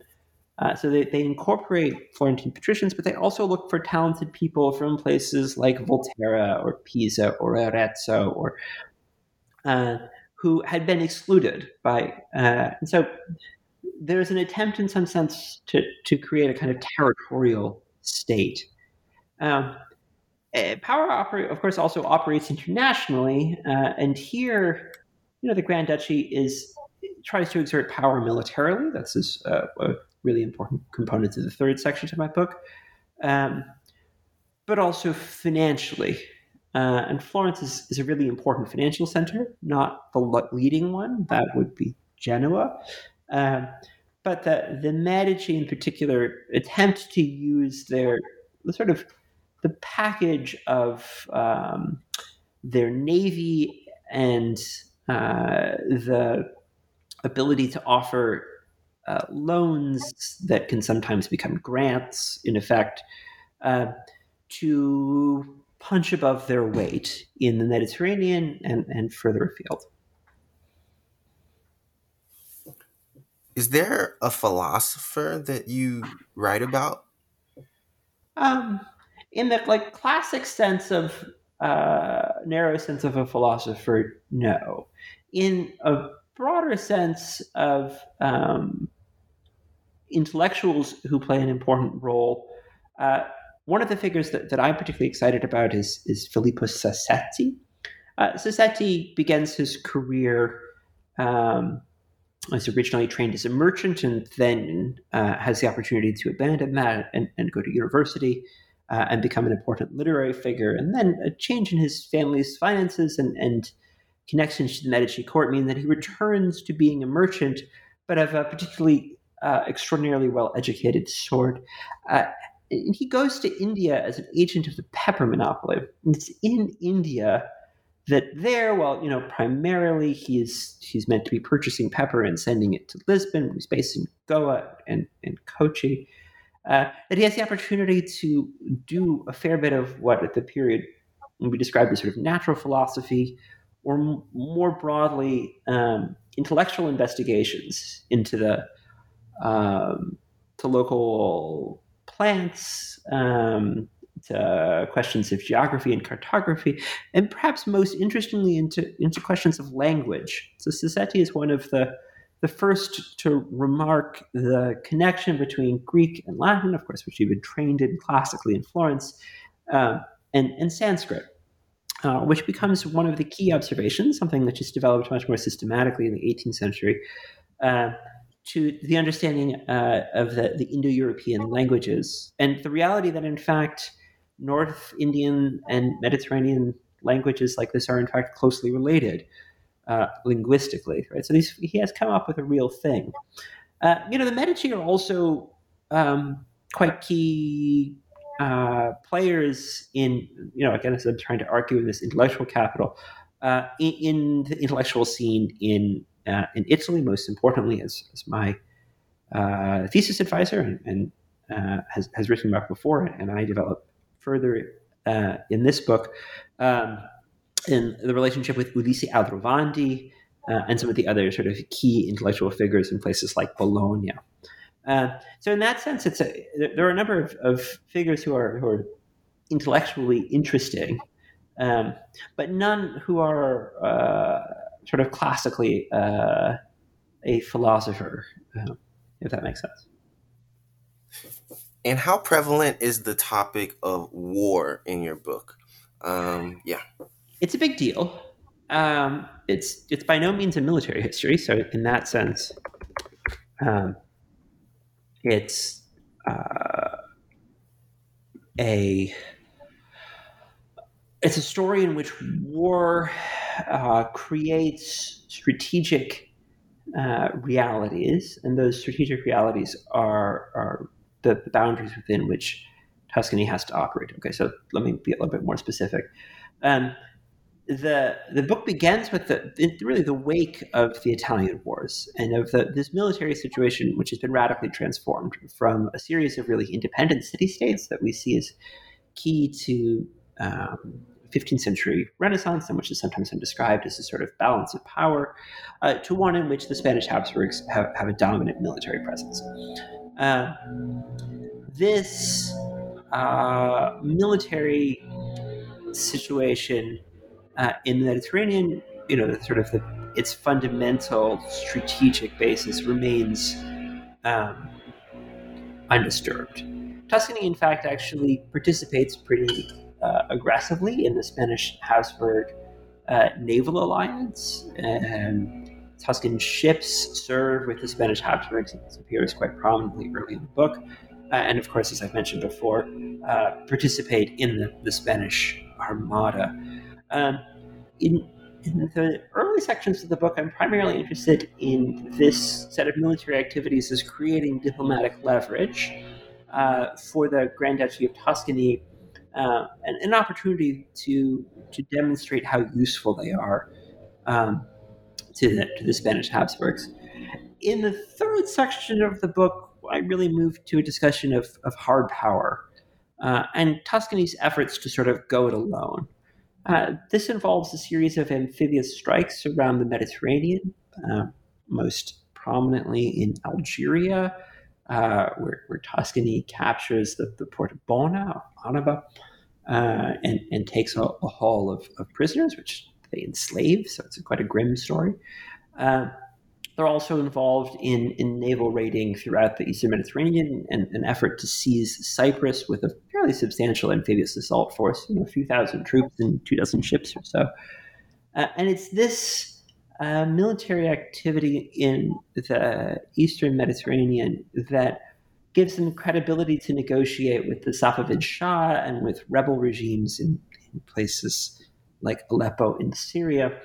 [SPEAKER 2] uh, so they, they incorporate Florentine patricians, but they also look for talented people from places like Volterra or Pisa or Arezzo or uh, who had been excluded by, uh, and so there's an attempt in some sense to, to create a kind of territorial state. Um, eh, power operate, of course, also operates internationally, uh, and here, you know, the Grand Duchy is tries to exert power militarily. That's this, uh, a really important component to the third section of my book, um, but also financially. Uh, and Florence is, is a really important financial center, not the leading one. That would be Genoa. Um, but the, the Medici in particular attempt to use their the sort of the package of um, their navy and uh, the ability to offer uh, loans that can sometimes become grants, in effect, uh, to punch above their weight in the Mediterranean and, and further afield.
[SPEAKER 1] Is there a philosopher that you write about?
[SPEAKER 2] Um, in the like classic sense of uh, narrow sense of a philosopher, no. In a broader sense of um, intellectuals who play an important role, uh, one of the figures that, that I'm particularly excited about is, is Philippus Sassetti. Uh, Sassetti begins his career um, as originally trained as a merchant and then uh, has the opportunity to abandon that and, and go to university uh, and become an important literary figure. And then a change in his family's finances and, and connections to the Medici court mean that he returns to being a merchant, but of a particularly uh, extraordinarily well educated sort. And he goes to India as an agent of the pepper monopoly. And it's in India that there, well, you know, primarily he's he's meant to be purchasing pepper and sending it to Lisbon. He's based in Goa and, and Kochi uh, that he has the opportunity to do a fair bit of what at the period would be described as sort of natural philosophy, or m- more broadly, um, intellectual investigations into the um, to local plants, um, to questions of geography and cartography, and perhaps most interestingly into into questions of language. So Sassetti is one of the the first to remark the connection between Greek and Latin, of course, which he'd been trained in classically in Florence, uh, and, and Sanskrit, uh, which becomes one of the key observations, something that just developed much more systematically in the 18th century, uh, to the understanding uh, of the, the Indo European languages and the reality that, in fact, North Indian and Mediterranean languages like this are, in fact, closely related uh, linguistically, right? So he has come up with a real thing. Uh, you know, the Medici are also um, quite key uh, players in, you know, again, as I'm trying to argue in this intellectual capital, uh, in, in, the intellectual scene in uh, in Italy, most importantly, as, as my uh, thesis advisor and, and has, has written about before, and I develop further in this book. Um, in the relationship with Ulisse Aldrovandi uh, and some of the other sort of key intellectual figures in places like Bologna. Uh, so in that sense, it's a, there are a number of, of figures who are, who are intellectually interesting, um, but none who are uh, sort of classically uh, a philosopher, uh, if that makes sense.
[SPEAKER 1] And how prevalent is the topic of war in your book? Um, yeah
[SPEAKER 2] it's a big deal. Um, it's it's by no means a military history, so in that sense, um, it's uh, a it's a story in which war uh, creates strategic uh, realities, and those strategic realities are are the, the boundaries within which Tuscany has to operate. Okay, so let me be a little bit more specific. Um, the the book begins with the really the wake of the Italian Wars and of the, this military situation, which has been radically transformed from a series of really independent city states that we see as key to um, 15th century Renaissance, and which is sometimes been described as a sort of balance of power, uh, to one in which the Spanish Habsburgs have, have a dominant military presence. Uh, this uh, military situation uh, in the Mediterranean, you know, the, sort of the, its fundamental strategic basis remains um, undisturbed. Tuscany, in fact, actually participates pretty uh, aggressively in the Spanish Habsburg uh, naval alliance. And Tuscan ships serve with the Spanish Habsburgs. It appears quite prominently early in the book. Uh, and of course, as I've mentioned before, uh, participate in the, the Spanish Armada. Um, in, in the early sections of the book, I'm primarily interested in this set of military activities as creating diplomatic leverage uh, for the Grand Duchy of Tuscany, uh, and an opportunity to to demonstrate how useful they are um, to, the, to the Spanish Habsburgs. in the third section of the book, I really moved to a discussion of, of hard power uh, and Tuscany's efforts to sort of go it alone. Uh, this involves a series of amphibious strikes around the Mediterranean, uh, most prominently in Algeria, uh, where, where, Tuscany captures the, the port of Bona, Annaba, uh, and, and takes a, a haul of, of, prisoners, which they enslave. So it's quite a grim story. Uh, they're also involved in, in naval raiding throughout the Eastern Mediterranean and an effort to seize Cyprus with a fairly substantial amphibious assault force, you know, a few thousand troops and two dozen ships or so. Uh, and it's this uh, military activity in the Eastern Mediterranean that gives them credibility to negotiate with the Safavid Shah and with rebel regimes in, in places like Aleppo in Syria.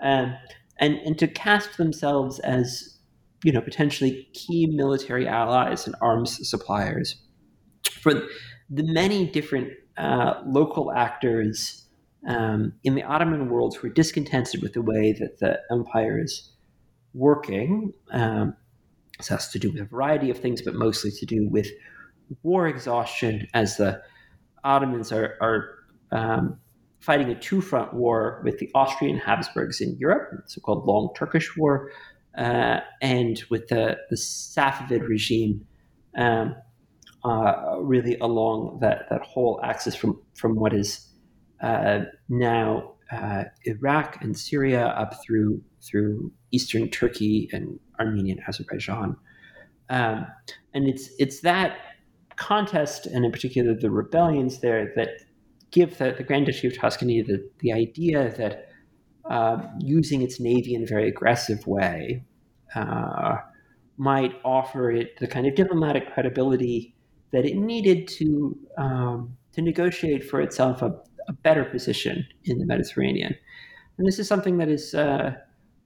[SPEAKER 2] Um, and and to cast themselves as you know potentially key military allies and arms suppliers for the many different uh, local actors um, in the Ottoman world who are discontented with the way that the empire is working. Um, this has to do with a variety of things, but mostly to do with war exhaustion as the Ottomans are, are um, fighting a two front war with the Austrian Habsburgs in Europe, so called Long Turkish War, uh, and with the, the Safavid regime. Um, uh, really along that, that whole axis from, from what is now uh, Iraq and Syria up through through eastern Turkey and Armenia and Azerbaijan, um, and it's it's that contest and in particular the rebellions there that give the, the Grand Duchy of Tuscany the, the idea that uh, using its navy in a very aggressive way uh, might offer it the kind of diplomatic credibility that it needed to um, to negotiate for itself a, a, better position in the Mediterranean. And this is something that is uh,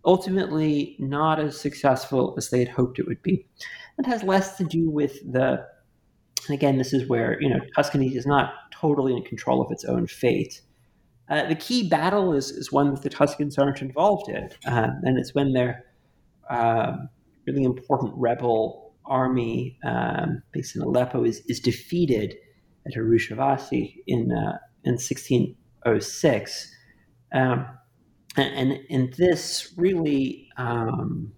[SPEAKER 2] ultimately not as successful as they had hoped it would be. It has less to do with the again, this is where you know Tuscany is not totally in control of its own fate. Uh, the key battle is, is one that the Tuscans aren't involved in, uh, and it's when their um, really important rebel army um, based in Aleppo is, is defeated at Arushavasi in uh, in 1606, um, and, and, and this really um,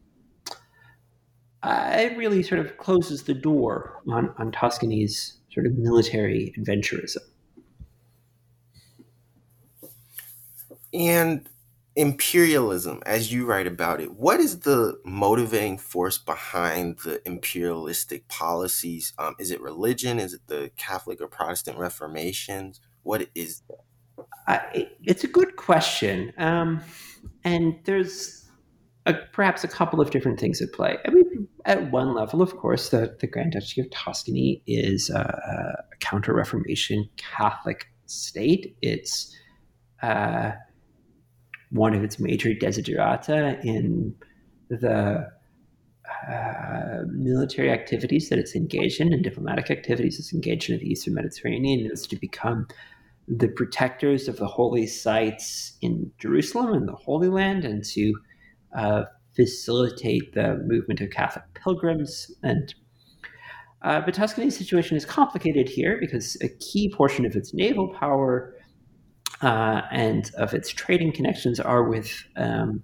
[SPEAKER 2] uh, it really sort of closes the door on, on Tuscany's sort of military adventurism.
[SPEAKER 1] And imperialism, as you write about it, what is the motivating force behind the imperialistic policies? Um, is it religion? Is it the Catholic or Protestant Reformations? What is that?
[SPEAKER 2] It's a good question. Um, and there's a, perhaps a couple of different things at play. I mean, at one level, of course, the, the Grand Duchy of Tuscany is a, a counter Reformation Catholic state. It's uh, one of its major desiderata in the uh, military activities that it's engaged in and diplomatic activities it's engaged in the Eastern Mediterranean is to become the protectors of the holy sites in Jerusalem and the Holy Land and to uh, facilitate the movement of Catholic pilgrims. And uh, but Tuscany's situation is complicated here because a key portion of its naval power uh, and of its trading connections are with um,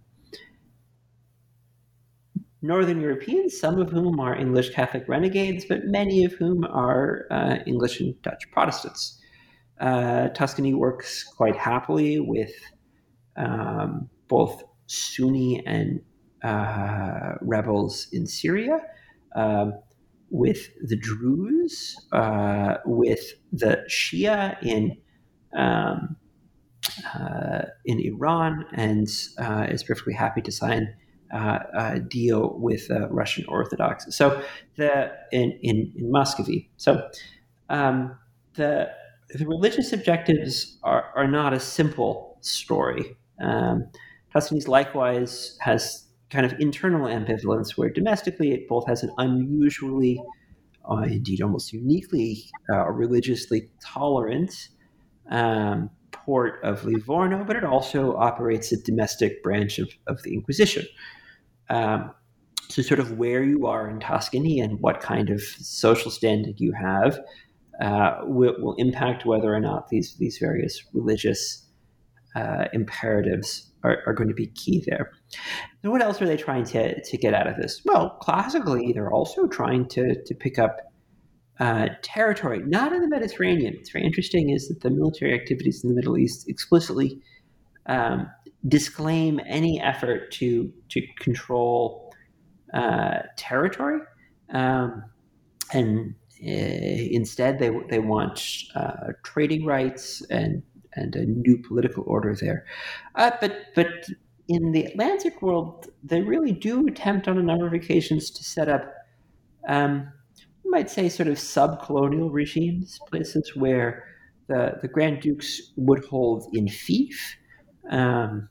[SPEAKER 2] Northern Europeans, some of whom are English Catholic renegades, but many of whom are uh, English and Dutch Protestants. Uh, Tuscany works quite happily with um, both Sunni and uh, rebels in Syria, um, with the Druze, uh, with the Shia in um, uh, in Iran, and uh, is perfectly happy to sign deal with Russian Orthodox. So the in in, in Muscovy. So um, the the religious objectives are, are not a simple story. Um, Tuscany's likewise has kind of internal ambivalence where domestically it both has an unusually, uh, indeed almost uniquely uh, religiously tolerant um, port of Livorno, but it also operates a domestic branch of, of the Inquisition. Um, so, sort of where you are in Tuscany and what kind of social standing you have uh, will, will, impact whether or not these these various religious uh, imperatives are, are, going to be key there. So, what else are they trying to, to get out of this? Well, classically, they're also trying to to pick up uh, territory, not in the Mediterranean. It's very interesting is that the military activities in the Middle East explicitly um, disclaim any effort to to control uh, territory, um, and uh, instead they they want uh, trading rights and and a new political order there. Uh, but but in the Atlantic world, they really do attempt on a number of occasions to set up. Um, you might say sort of sub-colonial regimes, places where the, the Grand Dukes would hold in fief um,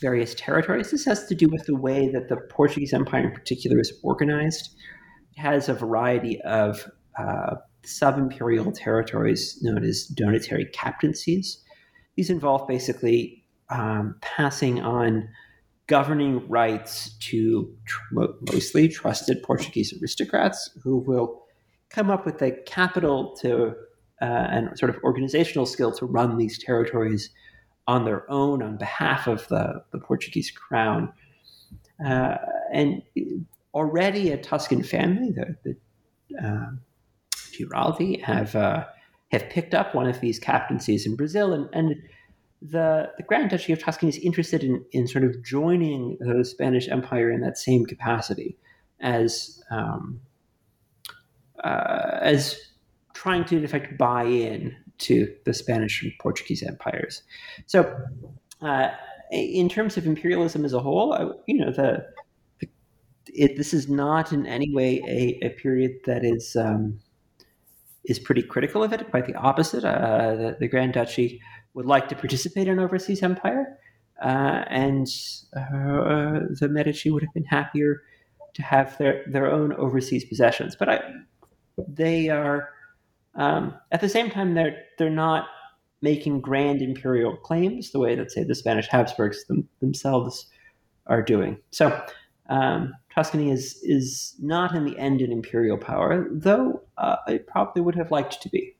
[SPEAKER 2] various territories. This has to do with the way that the Portuguese Empire, in particular, is organized. It has a variety of uh, sub imperial territories known as donatary captaincies. These involve basically um, passing on governing rights to tr- mostly trusted Portuguese aristocrats who will come up with the capital to uh, and sort of organizational skill to run these territories on their own on behalf of the, the Portuguese crown. Uh, and already a Tuscan family, the, the uh, Giraldi, have uh, have picked up one of these captaincies in Brazil, and, and the the Grand Duchy of Tuscany is interested in in sort of joining the Spanish Empire in that same capacity as um, uh, as trying to in effect buy in to the Spanish and Portuguese empires. So, uh, in terms of imperialism as a whole, I, you know, the, the it, this is not in any way a, a period that is um, is pretty critical of it. Quite the opposite. Uh, the, the, Grand Duchy would like to participate in an overseas empire, uh, and uh, the Medici would have been happier to have their their own overseas possessions. But I, they are um, at the same time, they're they're not making grand imperial claims the way that say the Spanish Habsburgs them, themselves are doing. So um, Tuscany is is not in the end an imperial power, though uh, it probably would have liked to be.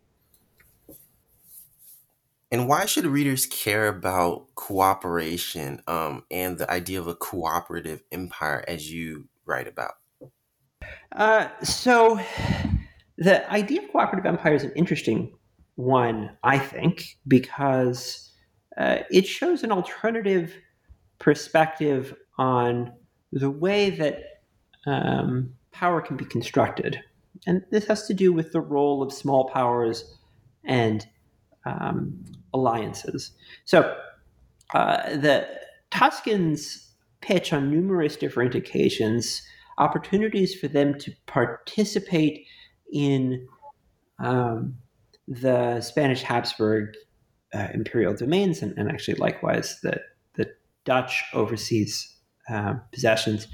[SPEAKER 1] And why should readers care about cooperation um, and the idea of a cooperative empire as you write about?
[SPEAKER 2] Uh, so the idea of cooperative empire is an interesting one, I think, because uh, it shows an alternative perspective on the way that um, power can be constructed. And this has to do with the role of small powers and um, alliances. So uh, the Tuscans pitch on numerous different occasions opportunities for them to participate in um, the Spanish Habsburg uh, imperial domains, and, and, actually likewise the the Dutch overseas uh, possessions.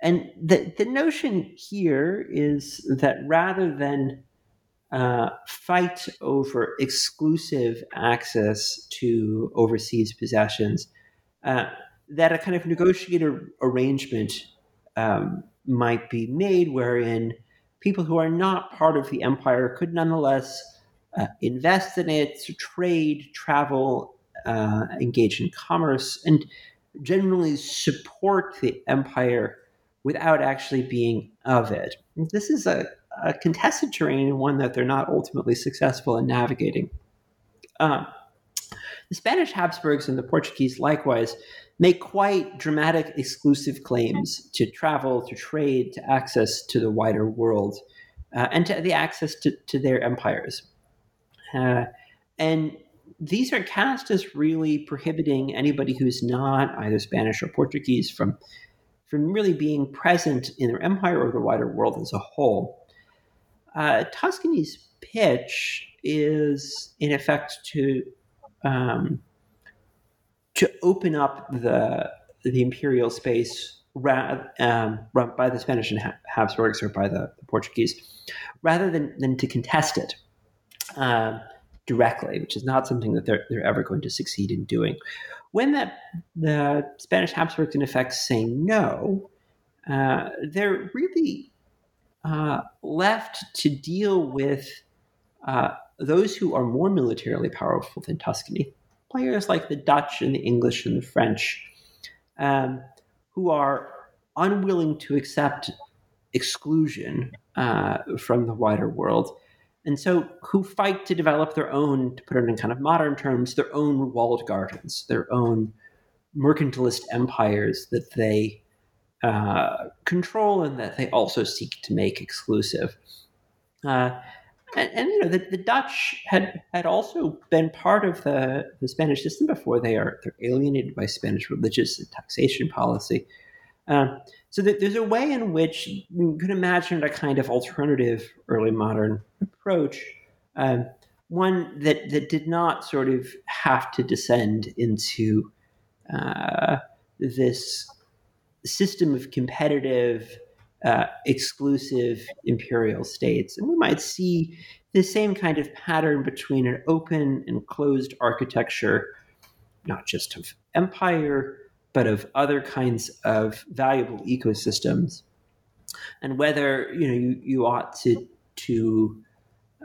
[SPEAKER 2] And the the notion here is that rather than uh, fight over exclusive access to overseas possessions, uh, that a kind of negotiated arrangement um, might be made wherein people who are not part of the empire could nonetheless uh, invest in it, trade, travel, uh, engage in commerce, and generally support the empire without actually being of it. This is a, a contested terrain and one that they're not ultimately successful in navigating. Um, the Spanish Habsburgs and the Portuguese likewise make quite dramatic exclusive claims to travel, to trade, to access to the wider world, uh, and to the access to, to their empires. Uh, and these are cast as really prohibiting anybody who's not either Spanish or Portuguese from from really being present in their empire or the wider world as a whole. Uh, Tuscany's pitch is, in effect, to um, to open up the the imperial space um, by the Spanish and Habsburgs or by the, the Portuguese, rather than, than to contest it uh, directly, which is not something that they're, they're ever going to succeed in doing. When that the Spanish Habsburgs in effect say no, uh, they're really uh, left to deal with uh, those who are more militarily powerful than Tuscany, players like the Dutch and the English and the French, um, who are unwilling to accept exclusion uh, from the wider world. And so, who fight to develop their own, to put it in kind of modern terms, their own walled gardens, their own mercantilist empires that they uh, control and that they also seek to make exclusive. Uh, and, and, you know the, the Dutch had had also been part of the, the Spanish system before they are they're alienated by Spanish religious and taxation policy. Uh, so that there's a way in which you could imagine a kind of alternative early modern approach, um, one that that did not sort of have to descend into uh, this system of competitive, uh, exclusive imperial states. And we might see the same kind of pattern between an open and closed architecture, not just of empire, but of other kinds of valuable ecosystems. And whether you know you, you ought to to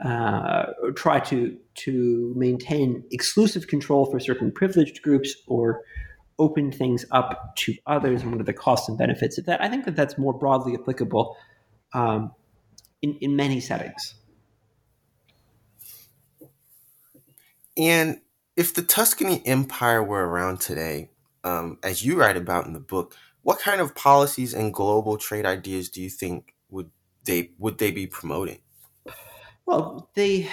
[SPEAKER 2] uh, try to to maintain exclusive control for certain privileged groups or open things up to others and what are the costs and benefits of that. I think that that's more broadly applicable um, in, in many settings.
[SPEAKER 1] And if the Tuscany Empire were around today, um, as you write about in the book, what kind of policies and global trade ideas do you think would they would they be promoting?
[SPEAKER 2] Well, the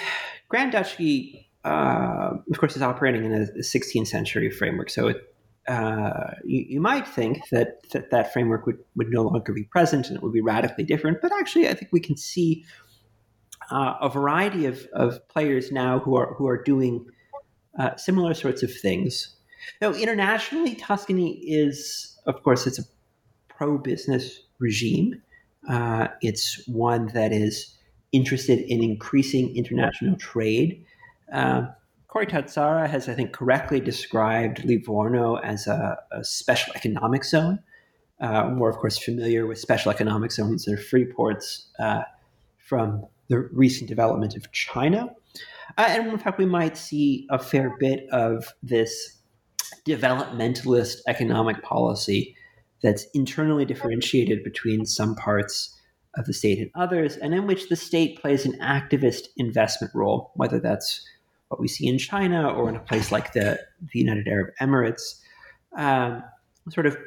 [SPEAKER 2] Grand Duchy, uh, of course, is operating in a 16th century framework, so it uh, you, you, might think that, that that framework would, would no longer be present and it would be radically different. But actually, I think we can see uh, a variety of, of players now who are who are doing uh, similar sorts of things. Now, internationally, Tuscany is, of course, it's a pro-business regime. Uh, it's one that is interested in increasing international trade. Um, Corey Tazzara has, I think, correctly described Livorno as a, a special economic zone. Uh, we're, of course, familiar with special economic zones or free ports uh, from the recent development of China. Uh, and in fact, we might see a fair bit of this developmentalist economic policy that's internally differentiated between some parts of the state and others, and in which the state plays an activist investment role, whether that's what we see in China or in a place like the, the United Arab Emirates, um, sort of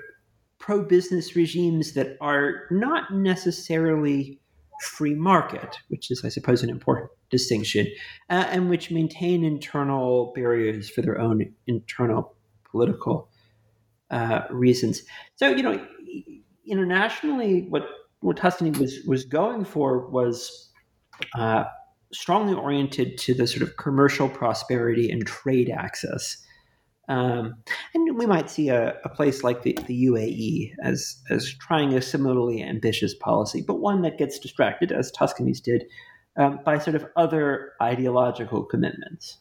[SPEAKER 2] pro business regimes that are not necessarily free market, which is, I suppose, an important distinction, uh, and which maintain internal barriers for their own internal political uh, reasons. So, you know, internationally, what what Tuscany was was going for was uh, strongly oriented to the sort of commercial prosperity and trade access. Um, and we might see a, a, place like the, the UAE as, as trying a similarly ambitious policy, but one that gets distracted, as Tuscany's did, um, by sort of other ideological commitments.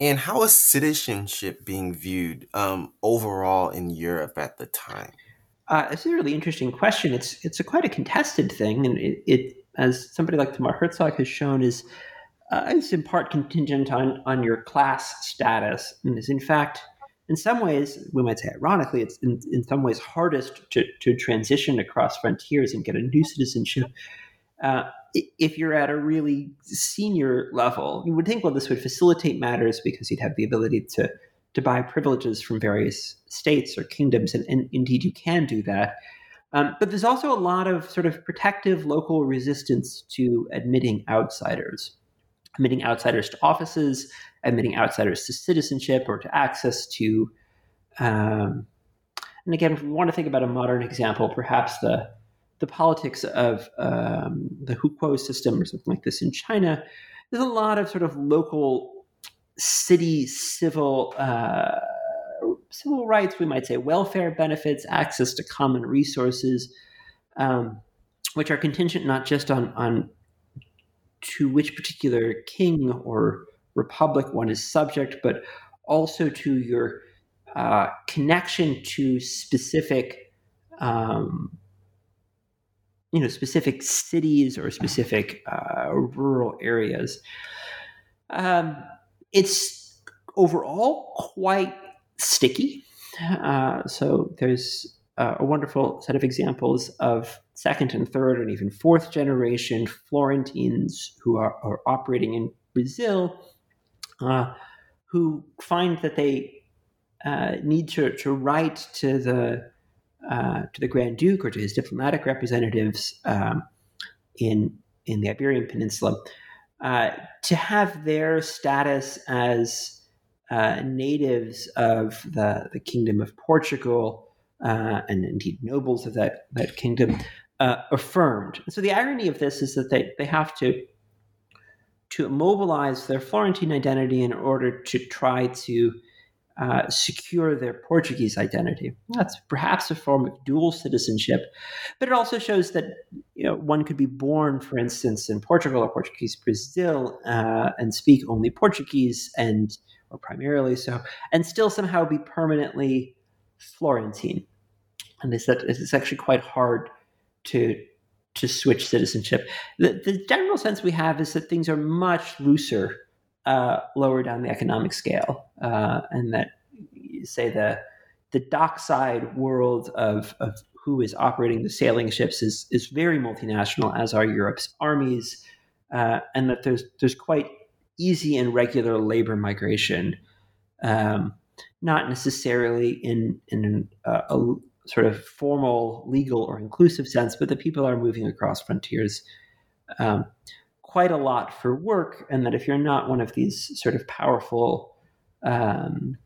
[SPEAKER 1] And how is citizenship being viewed um, overall in Europe at the time?
[SPEAKER 2] Uh, it's a really interesting question. It's it's a quite a contested thing, and it, it as somebody like Tamar Herzog has shown, is uh, is in part contingent on on your class status, and is in fact, in some ways, we might say ironically, it's in, in some ways hardest to, to transition across frontiers and get a new citizenship. Uh, if you're at a really senior level, you would think, well, this would facilitate matters because you'd have the ability to to buy privileges from various states or kingdoms, and, and indeed you can do that. Um, but there's also a lot of sort of protective local resistance to admitting outsiders, admitting outsiders to offices, admitting outsiders to citizenship or to access to. Um, and again, if we want to think about a modern example, perhaps the the politics of um, the hukou system or something like this in China, there's a lot of sort of local city civil uh, civil rights, we might say welfare benefits, access to common resources, um, which are contingent not just on, on to which particular king or republic one is subject, but also to your uh, connection to specific, um, you know, specific cities or specific uh, rural areas. Um, it's overall quite sticky. Uh, so there's uh, a wonderful set of examples of second and third and even fourth generation Florentines who are, are operating in Brazil uh, who find that they uh, need to, to write to the uh, to the Grand Duke or to his diplomatic representatives um, in in the Iberian Peninsula uh, to have their status as uh, natives of the, the Kingdom of Portugal uh, and indeed nobles of that, that kingdom uh, affirmed. So the irony of this is that they, they have to to mobilize their Florentine identity in order to try to uh, secure their Portuguese identity. That's perhaps a form of dual citizenship, but it also shows that you know one could be born, for instance, in Portugal or Portuguese Brazil uh, and speak only Portuguese and or primarily so, and still somehow be permanently Florentine. And they said it's actually quite hard to to switch citizenship. The, the general sense we have is that things are much looser uh, lower down the economic scale, uh, and that say the the dockside world of, of who is operating the sailing ships is is very multinational, as are Europe's armies, uh, and that there's there's quite easy and regular labor migration, um, not necessarily in in a, a sort of formal, legal, or inclusive sense, but that people are moving across frontiers um, quite a lot for work, and that if you're not one of these sort of powerful um,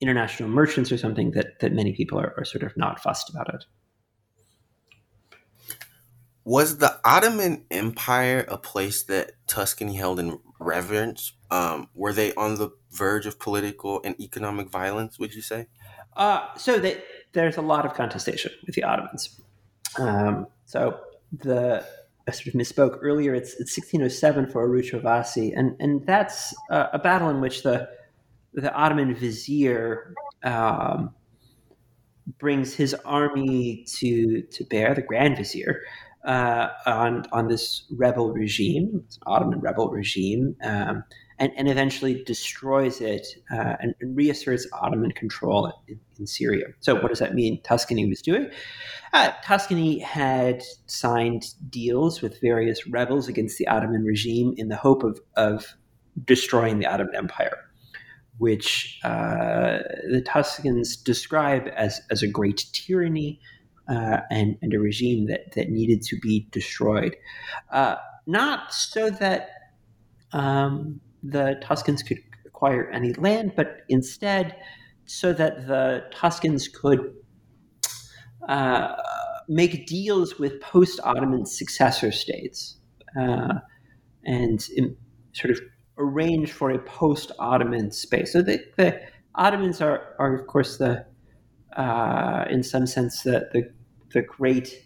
[SPEAKER 2] international merchants or something, that that many people are, are sort of not fussed about it.
[SPEAKER 1] Was the Ottoman Empire a place that Tuscany held in reverence? Um, were they on the verge of political and economic violence? Would you say?
[SPEAKER 2] Uh, so they, there's a lot of contestation with the Ottomans. Um, so the I sort of misspoke earlier. It's, it's 1607 for Arutrovasi, and and that's uh, a battle in which the the Ottoman vizier um, brings his army to to bear the Grand Vizier uh, on on this rebel regime, an Ottoman rebel regime, um, and, and eventually destroys it uh, and, and, reasserts Ottoman control in, in, Syria. So, what does that mean? Tuscany was doing. Uh, Tuscany had signed deals with various rebels against the Ottoman regime in the hope of, of destroying the Ottoman Empire, which uh, the Tuscans describe as, as a great tyranny uh, and, and a regime that, that needed to be destroyed. Uh, not so that um, the Tuscans could acquire any land, but instead so that the Tuscans could uh, make deals with post Ottoman successor states uh, and in, sort of arrange for a post Ottoman space. So the, the, Ottomans are, are, of course, the uh, in some sense the, the, the great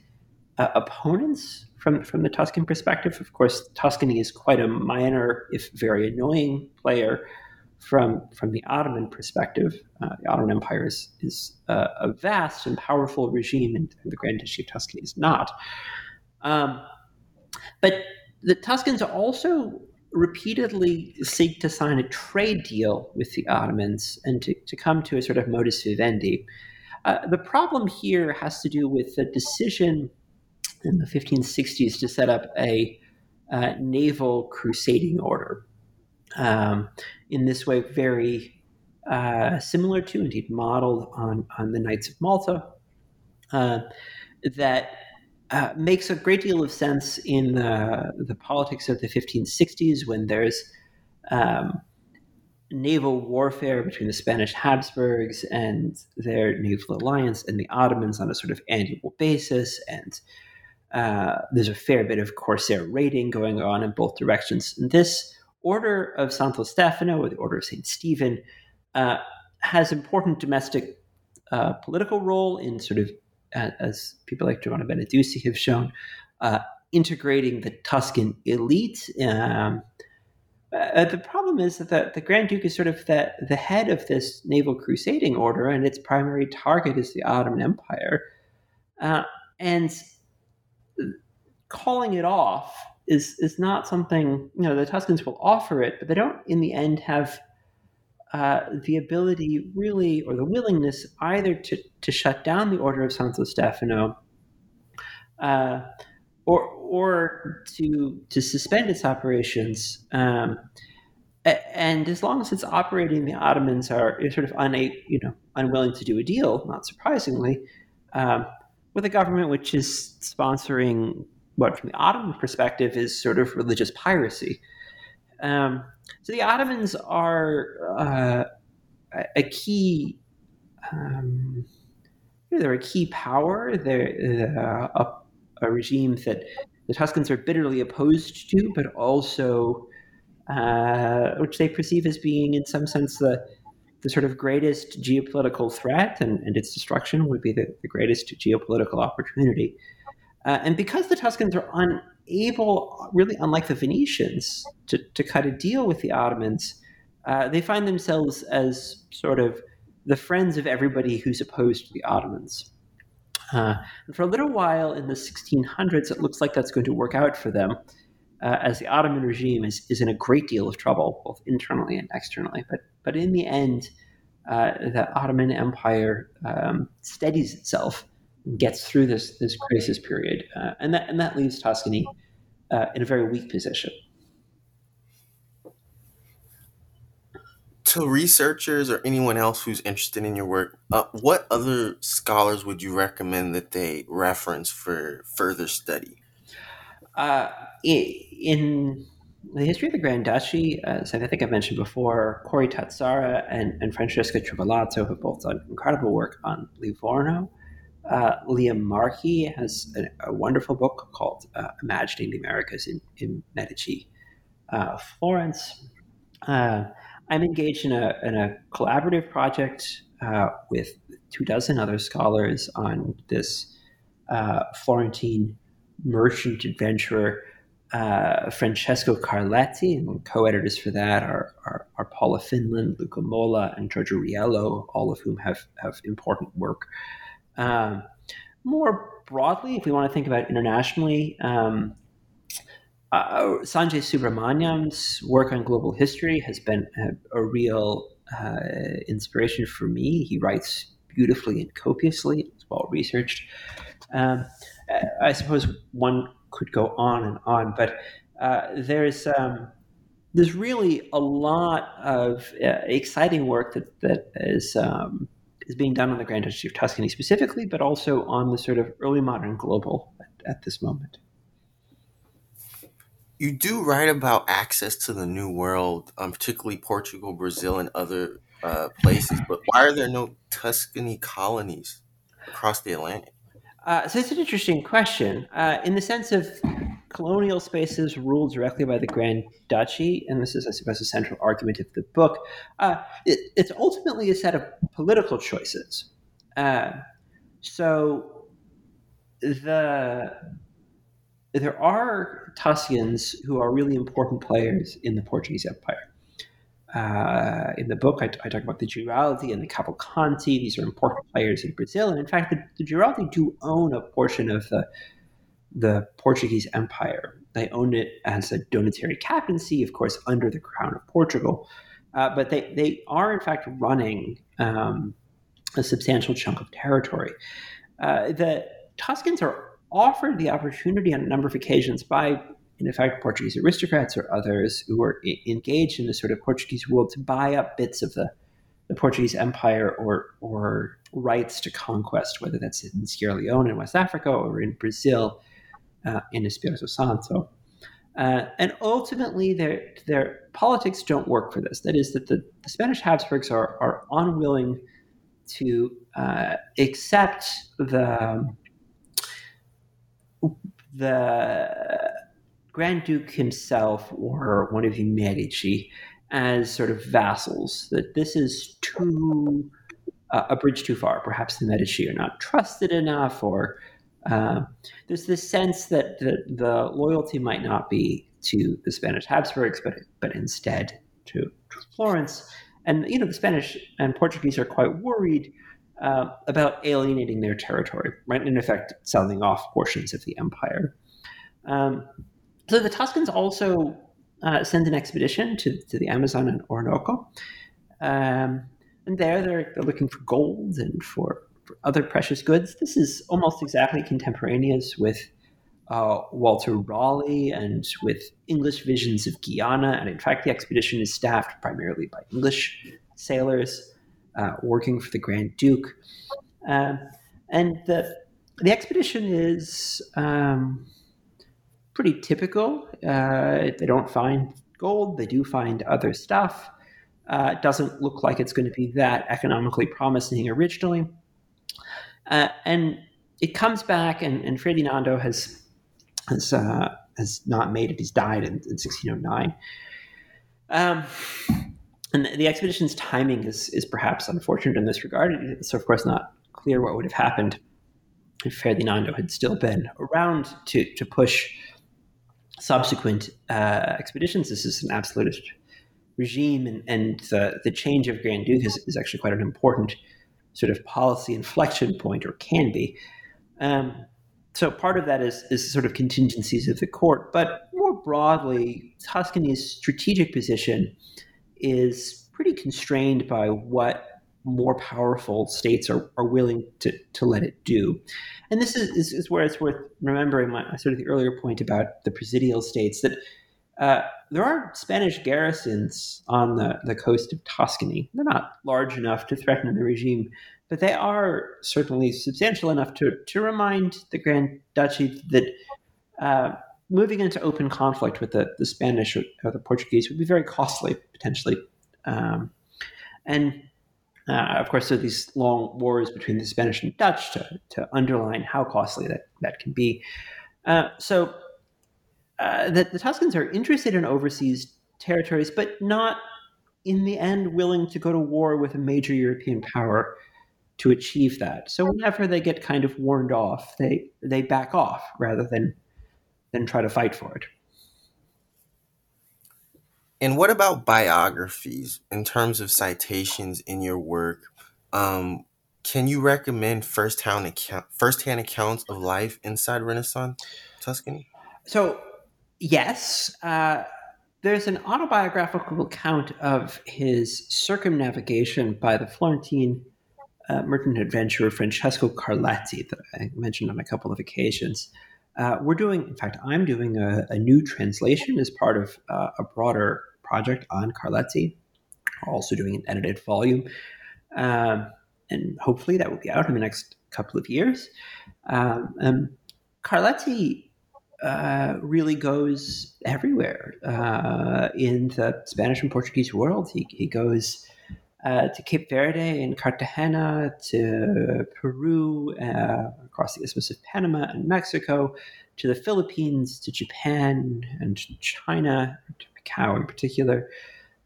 [SPEAKER 2] uh, opponents from from the Tuscan perspective. Of course, Tuscany is quite a minor, if very annoying, player from from the Ottoman perspective. Uh, the Ottoman Empire is, is uh, a vast and powerful regime, and, the Grand Duchy of Tuscany is not. Um, but the Tuscans also repeatedly seek to sign a trade deal with the Ottomans and to, to come to a sort of modus vivendi. Uh, the problem here has to do with the decision in the 1560s to set up a uh, naval crusading order. Um, in this way, very uh, similar to, indeed modeled on, on the Knights of Malta, uh, that uh, makes a great deal of sense in the, the politics of the 1560s when there's um, naval warfare between the Spanish Habsburgs and their naval alliance and the Ottomans on a sort of annual basis. And uh, there's a fair bit of corsair raiding going on in both directions. And this order of Santo Stefano, or the Order of St. Stephen, uh, has important domestic uh, political role in sort of, as people like Giovanna Benadusi have shown, uh, integrating the Tuscan elite. Um, uh, the problem is that the, the Grand Duke is sort of the, the head of this naval crusading order, and its primary target is the Ottoman Empire. Uh, and calling it off is is not something you know the Tuscans will offer it, but they don't in the end have uh, the ability really or the willingness either to to shut down the Order of Santo Stefano. Uh, or or to to suspend its operations. Um, and as long as it's operating, the Ottomans are sort of unable, you know, unwilling to do a deal. Not surprisingly, um, with a government which is sponsoring what, from the Ottoman perspective, is sort of religious piracy. Um, so the Ottomans are uh, a key. Um, they're a key power. They're uh, a a regime that the Tuscans are bitterly opposed to, but also uh, which they perceive as being, in some sense, the the sort of greatest geopolitical threat, and, and its destruction would be the, the greatest geopolitical opportunity. Uh, and because the Tuscans are unable, really unlike the Venetians, to, to cut a deal with the Ottomans, uh, they find themselves as sort of the friends of everybody who's opposed to the Ottomans. Uh, and for a little while in the 1600s, it looks like that's going to work out for them, uh, as the Ottoman regime is, is in a great deal of trouble, both internally and externally. But, but in the end, uh, the Ottoman Empire um, steadies itself and gets through this, this crisis period. Uh, and, that, and that leaves Tuscany uh, in a very weak position.
[SPEAKER 1] To researchers or anyone else who's interested in your work, uh, what other scholars would you recommend that they reference for further study?
[SPEAKER 2] Uh, in the history of the Grand Duchy, as I think I mentioned before, Corey Tazzara and, and Francesca Trivellato have both done incredible work on Livorno. Uh, Liam Markey has a, a, wonderful book called uh, Imagining the Americas in, in Medici, uh, Florence. Uh, I'm engaged in a, in a collaborative project uh, with two dozen other scholars on this uh, Florentine merchant adventurer, uh, Francesco Carletti, and co-editors for that are, are, are, Paula Findlen, Luca Mola, and Giorgio Riello, all of whom have, have important work. Um, more broadly, if we want to think about internationally, um, uh, Sanjay Subrahmanyam's work on global history has been a, a real uh, inspiration for me. He writes beautifully and copiously. It's well researched. Um, I suppose one could go on and on, but uh, there's um, there's really a lot of uh, exciting work that that is um, is being done on the Grand Duchy of Tuscany specifically, but also on the sort of early modern global at, at this moment
[SPEAKER 1] you do write about access to the new world, um, particularly Portugal, Brazil, and other uh, places. But why are there no Tuscany colonies across the Atlantic?
[SPEAKER 2] Uh, so it's an interesting question uh, in the sense of colonial spaces ruled directly by the Grand Duchy, and this is, I suppose, a central argument of the book. Uh, it, it's ultimately a set of political choices. Uh, so the there are Tuscans who are really important players in the Portuguese Empire. Uh, in the book, I, I, talk about the Giraldi and the Cavalcanti. These are important players in Brazil, and in fact, the, the Giraldi do own a portion of the the Portuguese Empire. They own it as a donatory captaincy, of course, under the crown of Portugal. Uh, but they, they are, in fact, running um, a substantial chunk of territory. Uh, the Tuscans are offered the opportunity on a number of occasions by, in effect, Portuguese aristocrats or others who were engaged in the sort of Portuguese world to buy up bits of the, the Portuguese Empire or, or rights to conquest, whether that's in Sierra Leone in West Africa or in Brazil uh, in Espírito Santo. Uh, and ultimately, their, their politics don't work for this. That is, that the, the Spanish Habsburgs are, are unwilling to uh, accept the the Grand Duke himself or one of the Medici as sort of vassals, that this is too uh, a bridge too far. Perhaps the Medici are not trusted enough, or uh, there's this sense that the, the loyalty might not be to the Spanish Habsburgs, but but instead to, to Florence. And you know, the Spanish and Portuguese are quite worried uh, about alienating their territory, right? In effect, selling off portions of the empire. Um, so the Tuscans also uh, send an expedition to, to the Amazon and Orinoco. Um, and there they're, they're looking for gold and for, for, other precious goods. This is almost exactly contemporaneous with uh, Walter Raleigh and with English visions of Guiana. And in fact, the expedition is staffed primarily by English sailors uh, working for the Grand Duke. Um, and the, the expedition is um, pretty typical. Uh, they don't find gold, they do find other stuff. Uh, it doesn't look like it's going to be that economically promising originally. Uh, and it comes back, and, and Ferdinando has has uh, has not made it. He's died in, in 1609. Um, and the expedition's timing is is perhaps unfortunate in this regard. It's of course not clear what would have happened if Ferdinando had still been around to to push subsequent uh, expeditions. This is an absolutist regime, and, and the, the change of Grand Duke is, is actually quite an important sort of policy inflection point, or can be. Um, so part of that is, is sort of contingencies of the court, but more broadly, Tuscany's strategic position is pretty constrained by what more powerful states are, are willing to, to let it do. And this is, is, is where it's worth remembering my, sort of the earlier point about the presidial states that uh, there are Spanish garrisons on the, the coast of Tuscany. They're not large enough to threaten the regime, but they are certainly substantial enough to, to remind the Grand Duchy that uh, moving into open conflict with the, the Spanish or, or, the Portuguese would be very costly, potentially. Um, and uh, of course, there are these long wars between the Spanish and Dutch to, to underline how costly that, that can be. Uh, so uh, the, the Tuscans are interested in overseas territories, but not in the end willing to go to war with a major European power to achieve that. So whenever they get kind of warned off, they they back off rather than than try to fight for it.
[SPEAKER 1] And what about biographies in terms of citations in your work? Um, can you recommend first-hand account first-hand accounts of life inside Renaissance Tuscany?
[SPEAKER 2] So, yes, uh, there's an autobiographical account of his circumnavigation by the Florentine uh, merchant adventurer Francesco Carletti that I mentioned on a couple of occasions. Uh, we're doing, in fact, I'm doing a, a new translation as part of uh, a broader project on Carletti. Also doing an edited volume, um, and hopefully that will be out in the next couple of years. Um, um, Carletti uh, really goes everywhere uh, in the Spanish and Portuguese world. He, he goes uh, to Cape Verde and Cartagena, to Peru, uh, across the Isthmus of Panama and Mexico, to the Philippines, to Japan and China, to Macau in particular,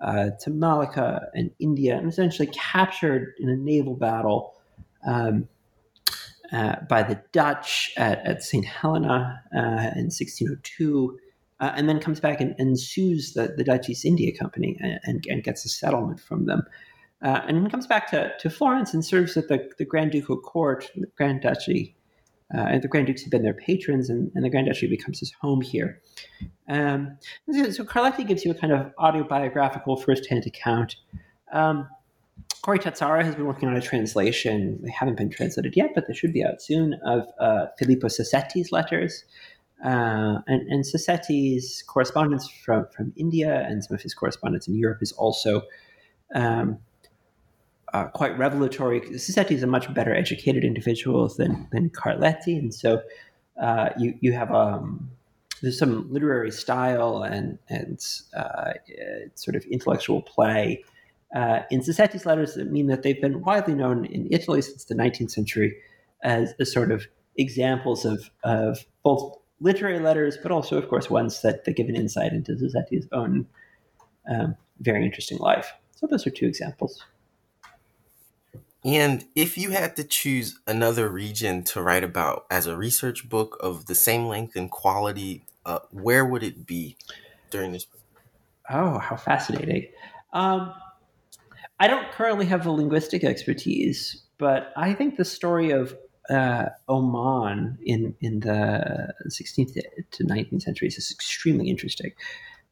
[SPEAKER 2] uh, to Malacca and India, and essentially captured in a naval battle um, uh, by the Dutch at, at St. Helena uh, in 1602. Uh, and then comes back and, and sues the, the Dutch East India Company and, and gets a settlement from them. Uh, and then comes back to, to Florence and serves at the, the Grand Ducal Court, the Grand Duchy. Uh, and the Grand Dukes have been their patrons, and, and the Grand Duchy becomes his home here. Um, so Carletti gives you a kind of autobiographical first-hand account. Um, Corey Tazzara has been working on a translation. They haven't been translated yet, but they should be out soon of uh, Filippo Sassetti's letters. Uh, and, and Sassetti's correspondence from, from India and some of his correspondence in Europe is also um, uh, quite revelatory. Sassetti is a much better educated individual than than Carletti, and so uh, you you have um, there's some literary style and and uh, sort of intellectual play uh, in Sassetti's letters that mean that they've been widely known in Italy since the 19th century as, a sort of examples of of both literary letters, but also, of course, ones that, that give an insight into Sassetti's own um, very interesting life. So those are two examples.
[SPEAKER 1] And if you had to choose another region to write about as a research book of the same length and quality, uh, where would it be? during this?
[SPEAKER 2] Oh, how fascinating! Um, I don't currently have the linguistic expertise, but I think the story of uh, Oman in in the 16th to 19th centuries is extremely interesting.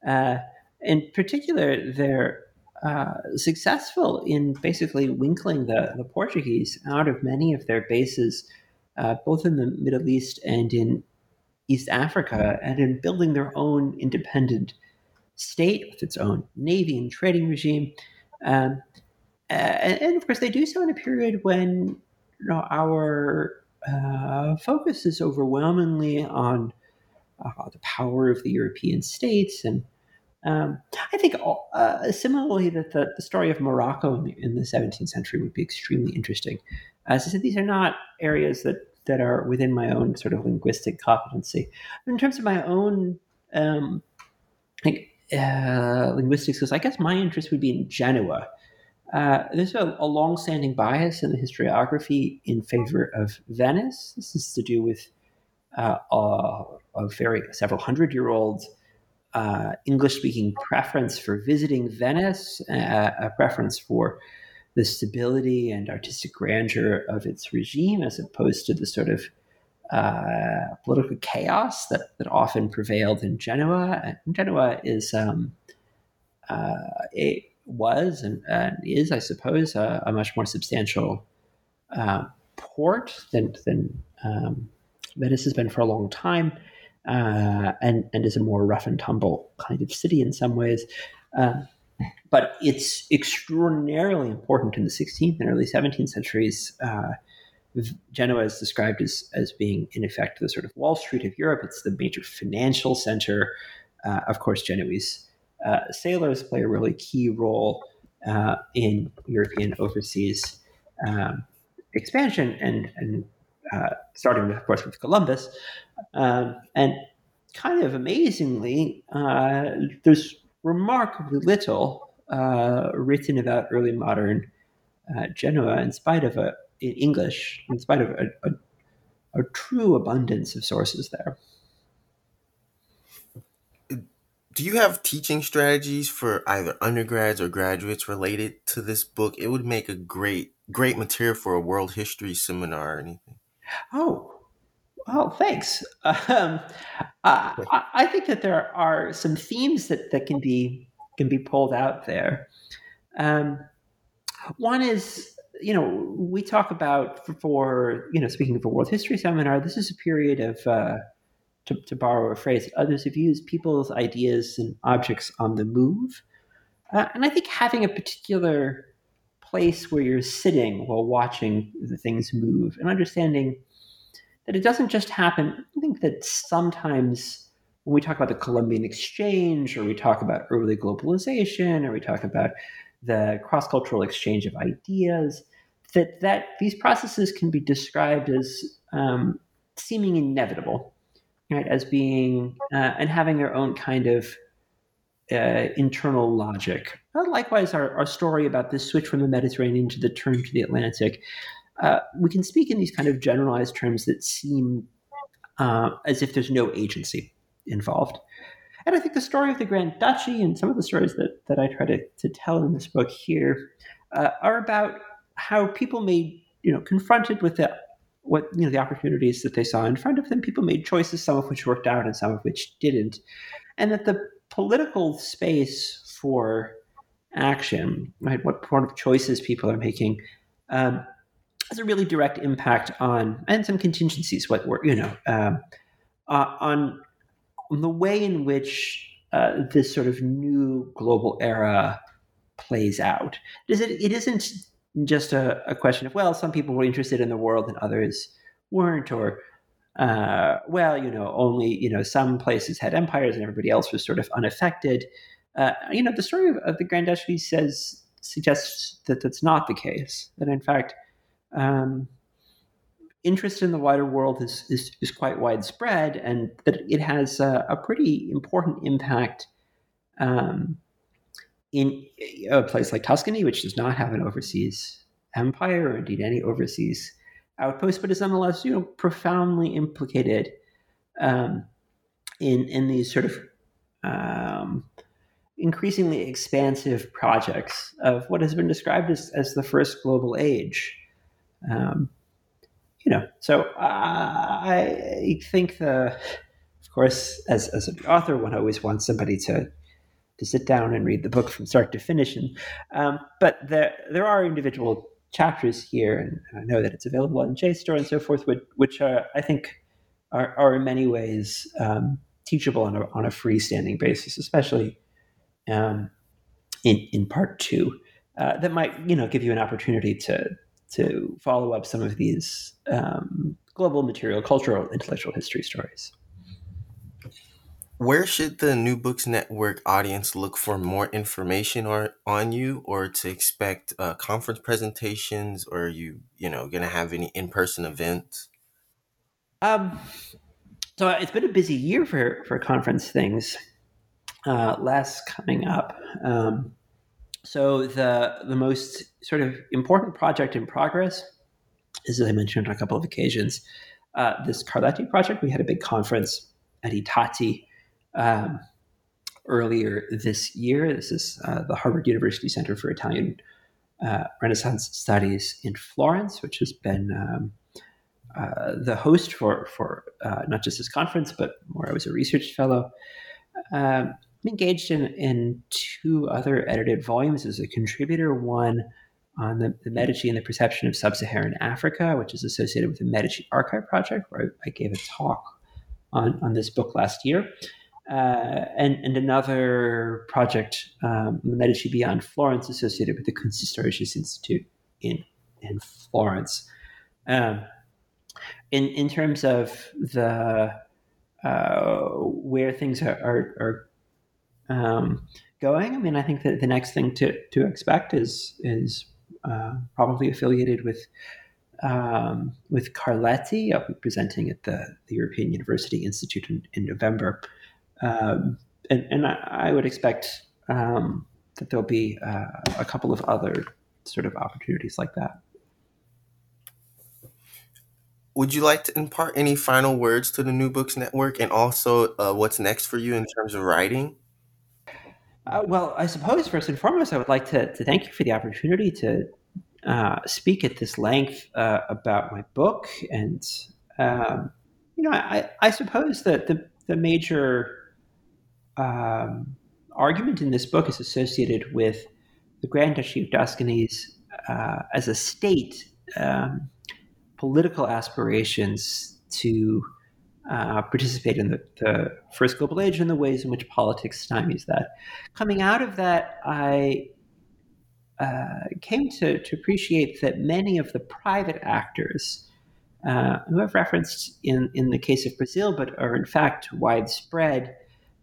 [SPEAKER 2] Uh, in particular, they're uh, successful in basically winkling the, the Portuguese out of many of their bases, uh, both in the Middle East and in East Africa, and in building their own independent state with its own navy and trading regime. Um, and, and, of course, they do so in a period when you know, our uh, focus is overwhelmingly on uh, the power of the European states and um, I think uh, similarly that the, the, story of Morocco in the, in the, 17th century would be extremely interesting. As I said, these are not areas that, that are within my own sort of linguistic competency. In terms of my own um, uh, linguistics, because I guess my interest would be in Genoa. Uh, there's a, a long-standing bias in the historiography in favor of Venice. This is to do with uh, a, a very several hundred-year-old uh, English speaking preference for visiting Venice, uh, a preference for the stability and artistic grandeur of its regime, as opposed to the sort of uh, political chaos that, that often prevailed in Genoa. And Genoa is um, uh, it was and, and, is, I suppose, a, a much more substantial uh, port than than um, Venice has been for a long time uh, and and is a more rough and tumble kind of city in some ways. Um, but it's extraordinarily important in the 16th and early 17th centuries. Uh, Genoa is described as, as being, in effect, the sort of Wall Street of Europe. It's the major financial center. Uh, of course, Genoese uh, sailors play a really key role uh, in European overseas um, expansion and, and uh, starting, of course, with Columbus. Um, and kind of amazingly, uh, there's remarkably little uh, written about early modern uh, Genoa, in spite of a in English, in spite of a, a, a true abundance of sources there.
[SPEAKER 1] do you have teaching strategies for either undergrads or graduates related to this book? It would make a great great material for a world history seminar or anything.
[SPEAKER 2] Oh, well, thanks. Um, uh, I think that there are some themes that, that can be can be pulled out there. Um, one is, you know, we talk about for, you know, speaking of a world history seminar, this is a period of, uh, to, to, borrow a phrase that others have used, people's ideas and objects on the move. Uh, and I think having a particular place where you're sitting while watching the things move and understanding that it doesn't just happen. I think that sometimes when we talk about the Columbian exchange or we talk about early globalization or we talk about the cross-cultural exchange of ideas, that, that these processes can be described as um, seeming inevitable, right? As being uh, and having their own kind of uh, internal logic. Uh, likewise, our, our story about this switch from the Mediterranean to the turn to the Atlantic uh, we can speak in these kind of generalized terms that seem uh, as if there's no agency involved. And I think the story of the Grand Duchy and some of the stories that, that I try to, to tell in this book here uh, are about how people made, you know, confronted with the, what, you know, the opportunities that they saw in front of them, people made choices, some of which worked out and some of which didn't. And that the political space for action, right, what sort of choices people are making, um, has a really direct impact on and some contingencies what were you know um, uh, on, on the way in which uh, this sort of new global era plays out. Is it? It isn't just a, a, question of well, some people were interested in the world and others weren't, or uh, well, you know, only you know some places had empires and everybody else was sort of unaffected. Uh, you know, the story of, of the Grand Duchy says suggests that that's not the case. That in fact um, interest in the wider world is, is, is, quite widespread and that it has a, a pretty important impact um, in a place like Tuscany, which does not have an overseas empire or indeed any overseas outpost, but is nonetheless you know profoundly implicated um, in in these sort of um, increasingly expansive projects of what has been described as, as the first global age. Um, you know, so uh, I think the, of course, as, as an author, one always wants somebody to to sit down and read the book from start to finish. And um, but there there are individual chapters here, and I know that it's available on JSTOR and so forth, which, which are, I think are, are in many ways um, teachable on a, on a freestanding basis, especially um, in in part two. Uh, that might you know give you an opportunity to to follow up some of these um, global material, cultural, intellectual history stories.
[SPEAKER 1] Where should the New Books Network audience look for more information or on you, or to expect uh, conference presentations, or are you you know going to have any in person events?
[SPEAKER 2] Um, so it's been a busy year for for conference things. Uh, less coming up. Um, so the the most sort of important project in progress is, as I mentioned on a couple of occasions, uh, this Carletti project. We had a big conference at I Tatti um, earlier this year. This is uh, the Harvard University Center for Italian uh, Renaissance Studies in Florence, which has been um, uh, the host for for uh, not just this conference, but where I was a research fellow. Um, I'm engaged in, in two other edited volumes as a contributor. One on the, the Medici and the perception of sub-Saharan Africa, which is associated with the Medici Archive Project, where I, I gave a talk on, on this book last year uh, and, and another project, um, Medici Beyond Florence, associated with the Kunsthistorisches Institute in, in Florence. Um, in, in terms of the uh, where things are, are, are um, going, I mean, I think that the next thing to, to expect is is uh, probably affiliated with um, with Carletti. I'll be presenting at the, the European University Institute in, in November. Um, and, and I, I, would expect um, that there'll be uh, a couple of other sort of opportunities like that.
[SPEAKER 1] Would you like to impart any final words to the New Books Network and also uh, what's next for you in terms of writing?
[SPEAKER 2] Uh, well, I suppose first and foremost, I would like to, to thank you for the opportunity to uh, speak at this length uh, about my book. And, um, you know, I, I suppose that the, the major um, argument in this book is associated with the Grand Duchy of Tuscany's uh, as a state um, political aspirations to uh, participate in the, the, first global age and the ways in which politics stymies that. Coming out of that, I uh, came to, to appreciate that many of the private actors uh, who I've referenced in, in the case of Brazil, but are in fact widespread,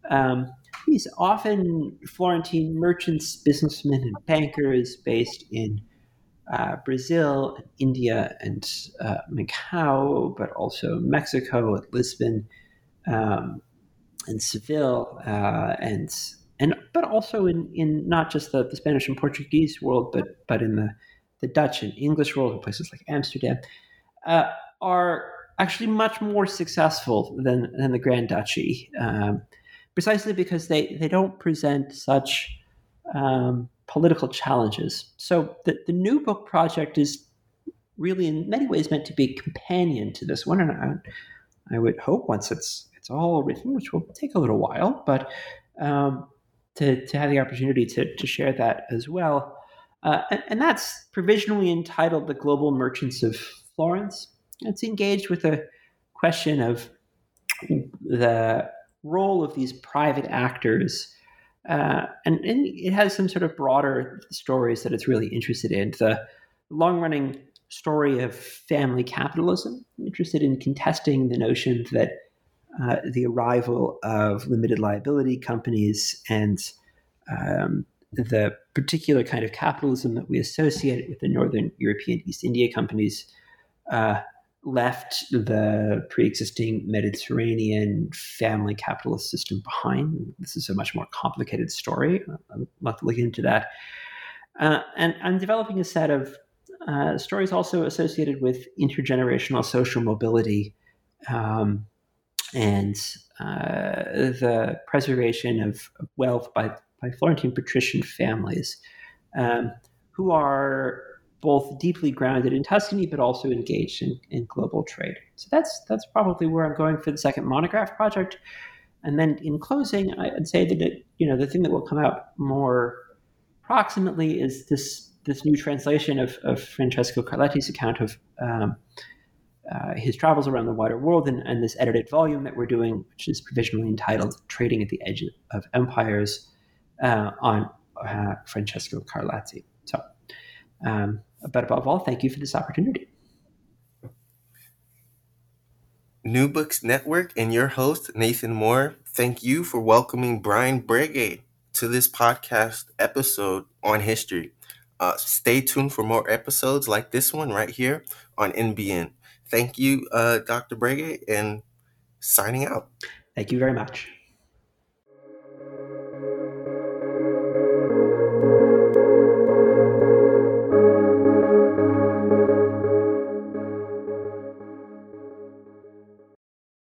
[SPEAKER 2] um, these often Florentine merchants, businessmen, and bankers based in uh, Brazil, India, and uh, Macau, but also Mexico, and Lisbon, um, and Seville, uh, and and but also in, in not just the, the Spanish and Portuguese world, but but in the, the Dutch and English world, in places like Amsterdam, uh, are actually much more successful than than the Grand Duchy. Um, precisely because they, they don't present such um, political challenges. So the, the new book project is really in many ways meant to be a companion to this one. And I, I would hope once it's it's all written, which will take a little while, but um, to, to have the opportunity to, to share that as well. Uh, and, and, that's provisionally entitled The Global Merchants of Florence. It's engaged with a question of the role of these private actors. Uh, and, and, it has some sort of broader stories that it's really interested in. The long running story of family capitalism, I'm interested in contesting the notion that uh, the arrival of limited liability companies and um, the particular kind of capitalism that we associate with the Northern European East India companies uh, left the pre-existing Mediterranean family capitalist system behind. This is a much more complicated story. I'm not looking into that. Uh, and I'm developing a set of uh, stories also associated with intergenerational social mobility um, and uh, the preservation of wealth by, by Florentine patrician families um, who are both deeply grounded in Tuscany but also engaged in, in global trade. So that's that's probably where I'm going for the second monograph project. And then in closing, I'd say that it, you know the thing that will come out more proximately is this this new translation of, of Francesco Carletti's account of um, uh, his travels around the wider world and, and, this edited volume that we're doing, which is provisionally entitled Trading at the Edge of Empires uh, on uh, Francesco Carletti. So, um, but above all, thank you for this opportunity.
[SPEAKER 1] New Books Network and your host, Nathan Moore, thank you for welcoming Brian Brege to this podcast episode on history. Uh, stay tuned for more episodes like this one right here on NBN. Thank you, uh, Dr. Brege, and signing out.
[SPEAKER 2] Thank you very much.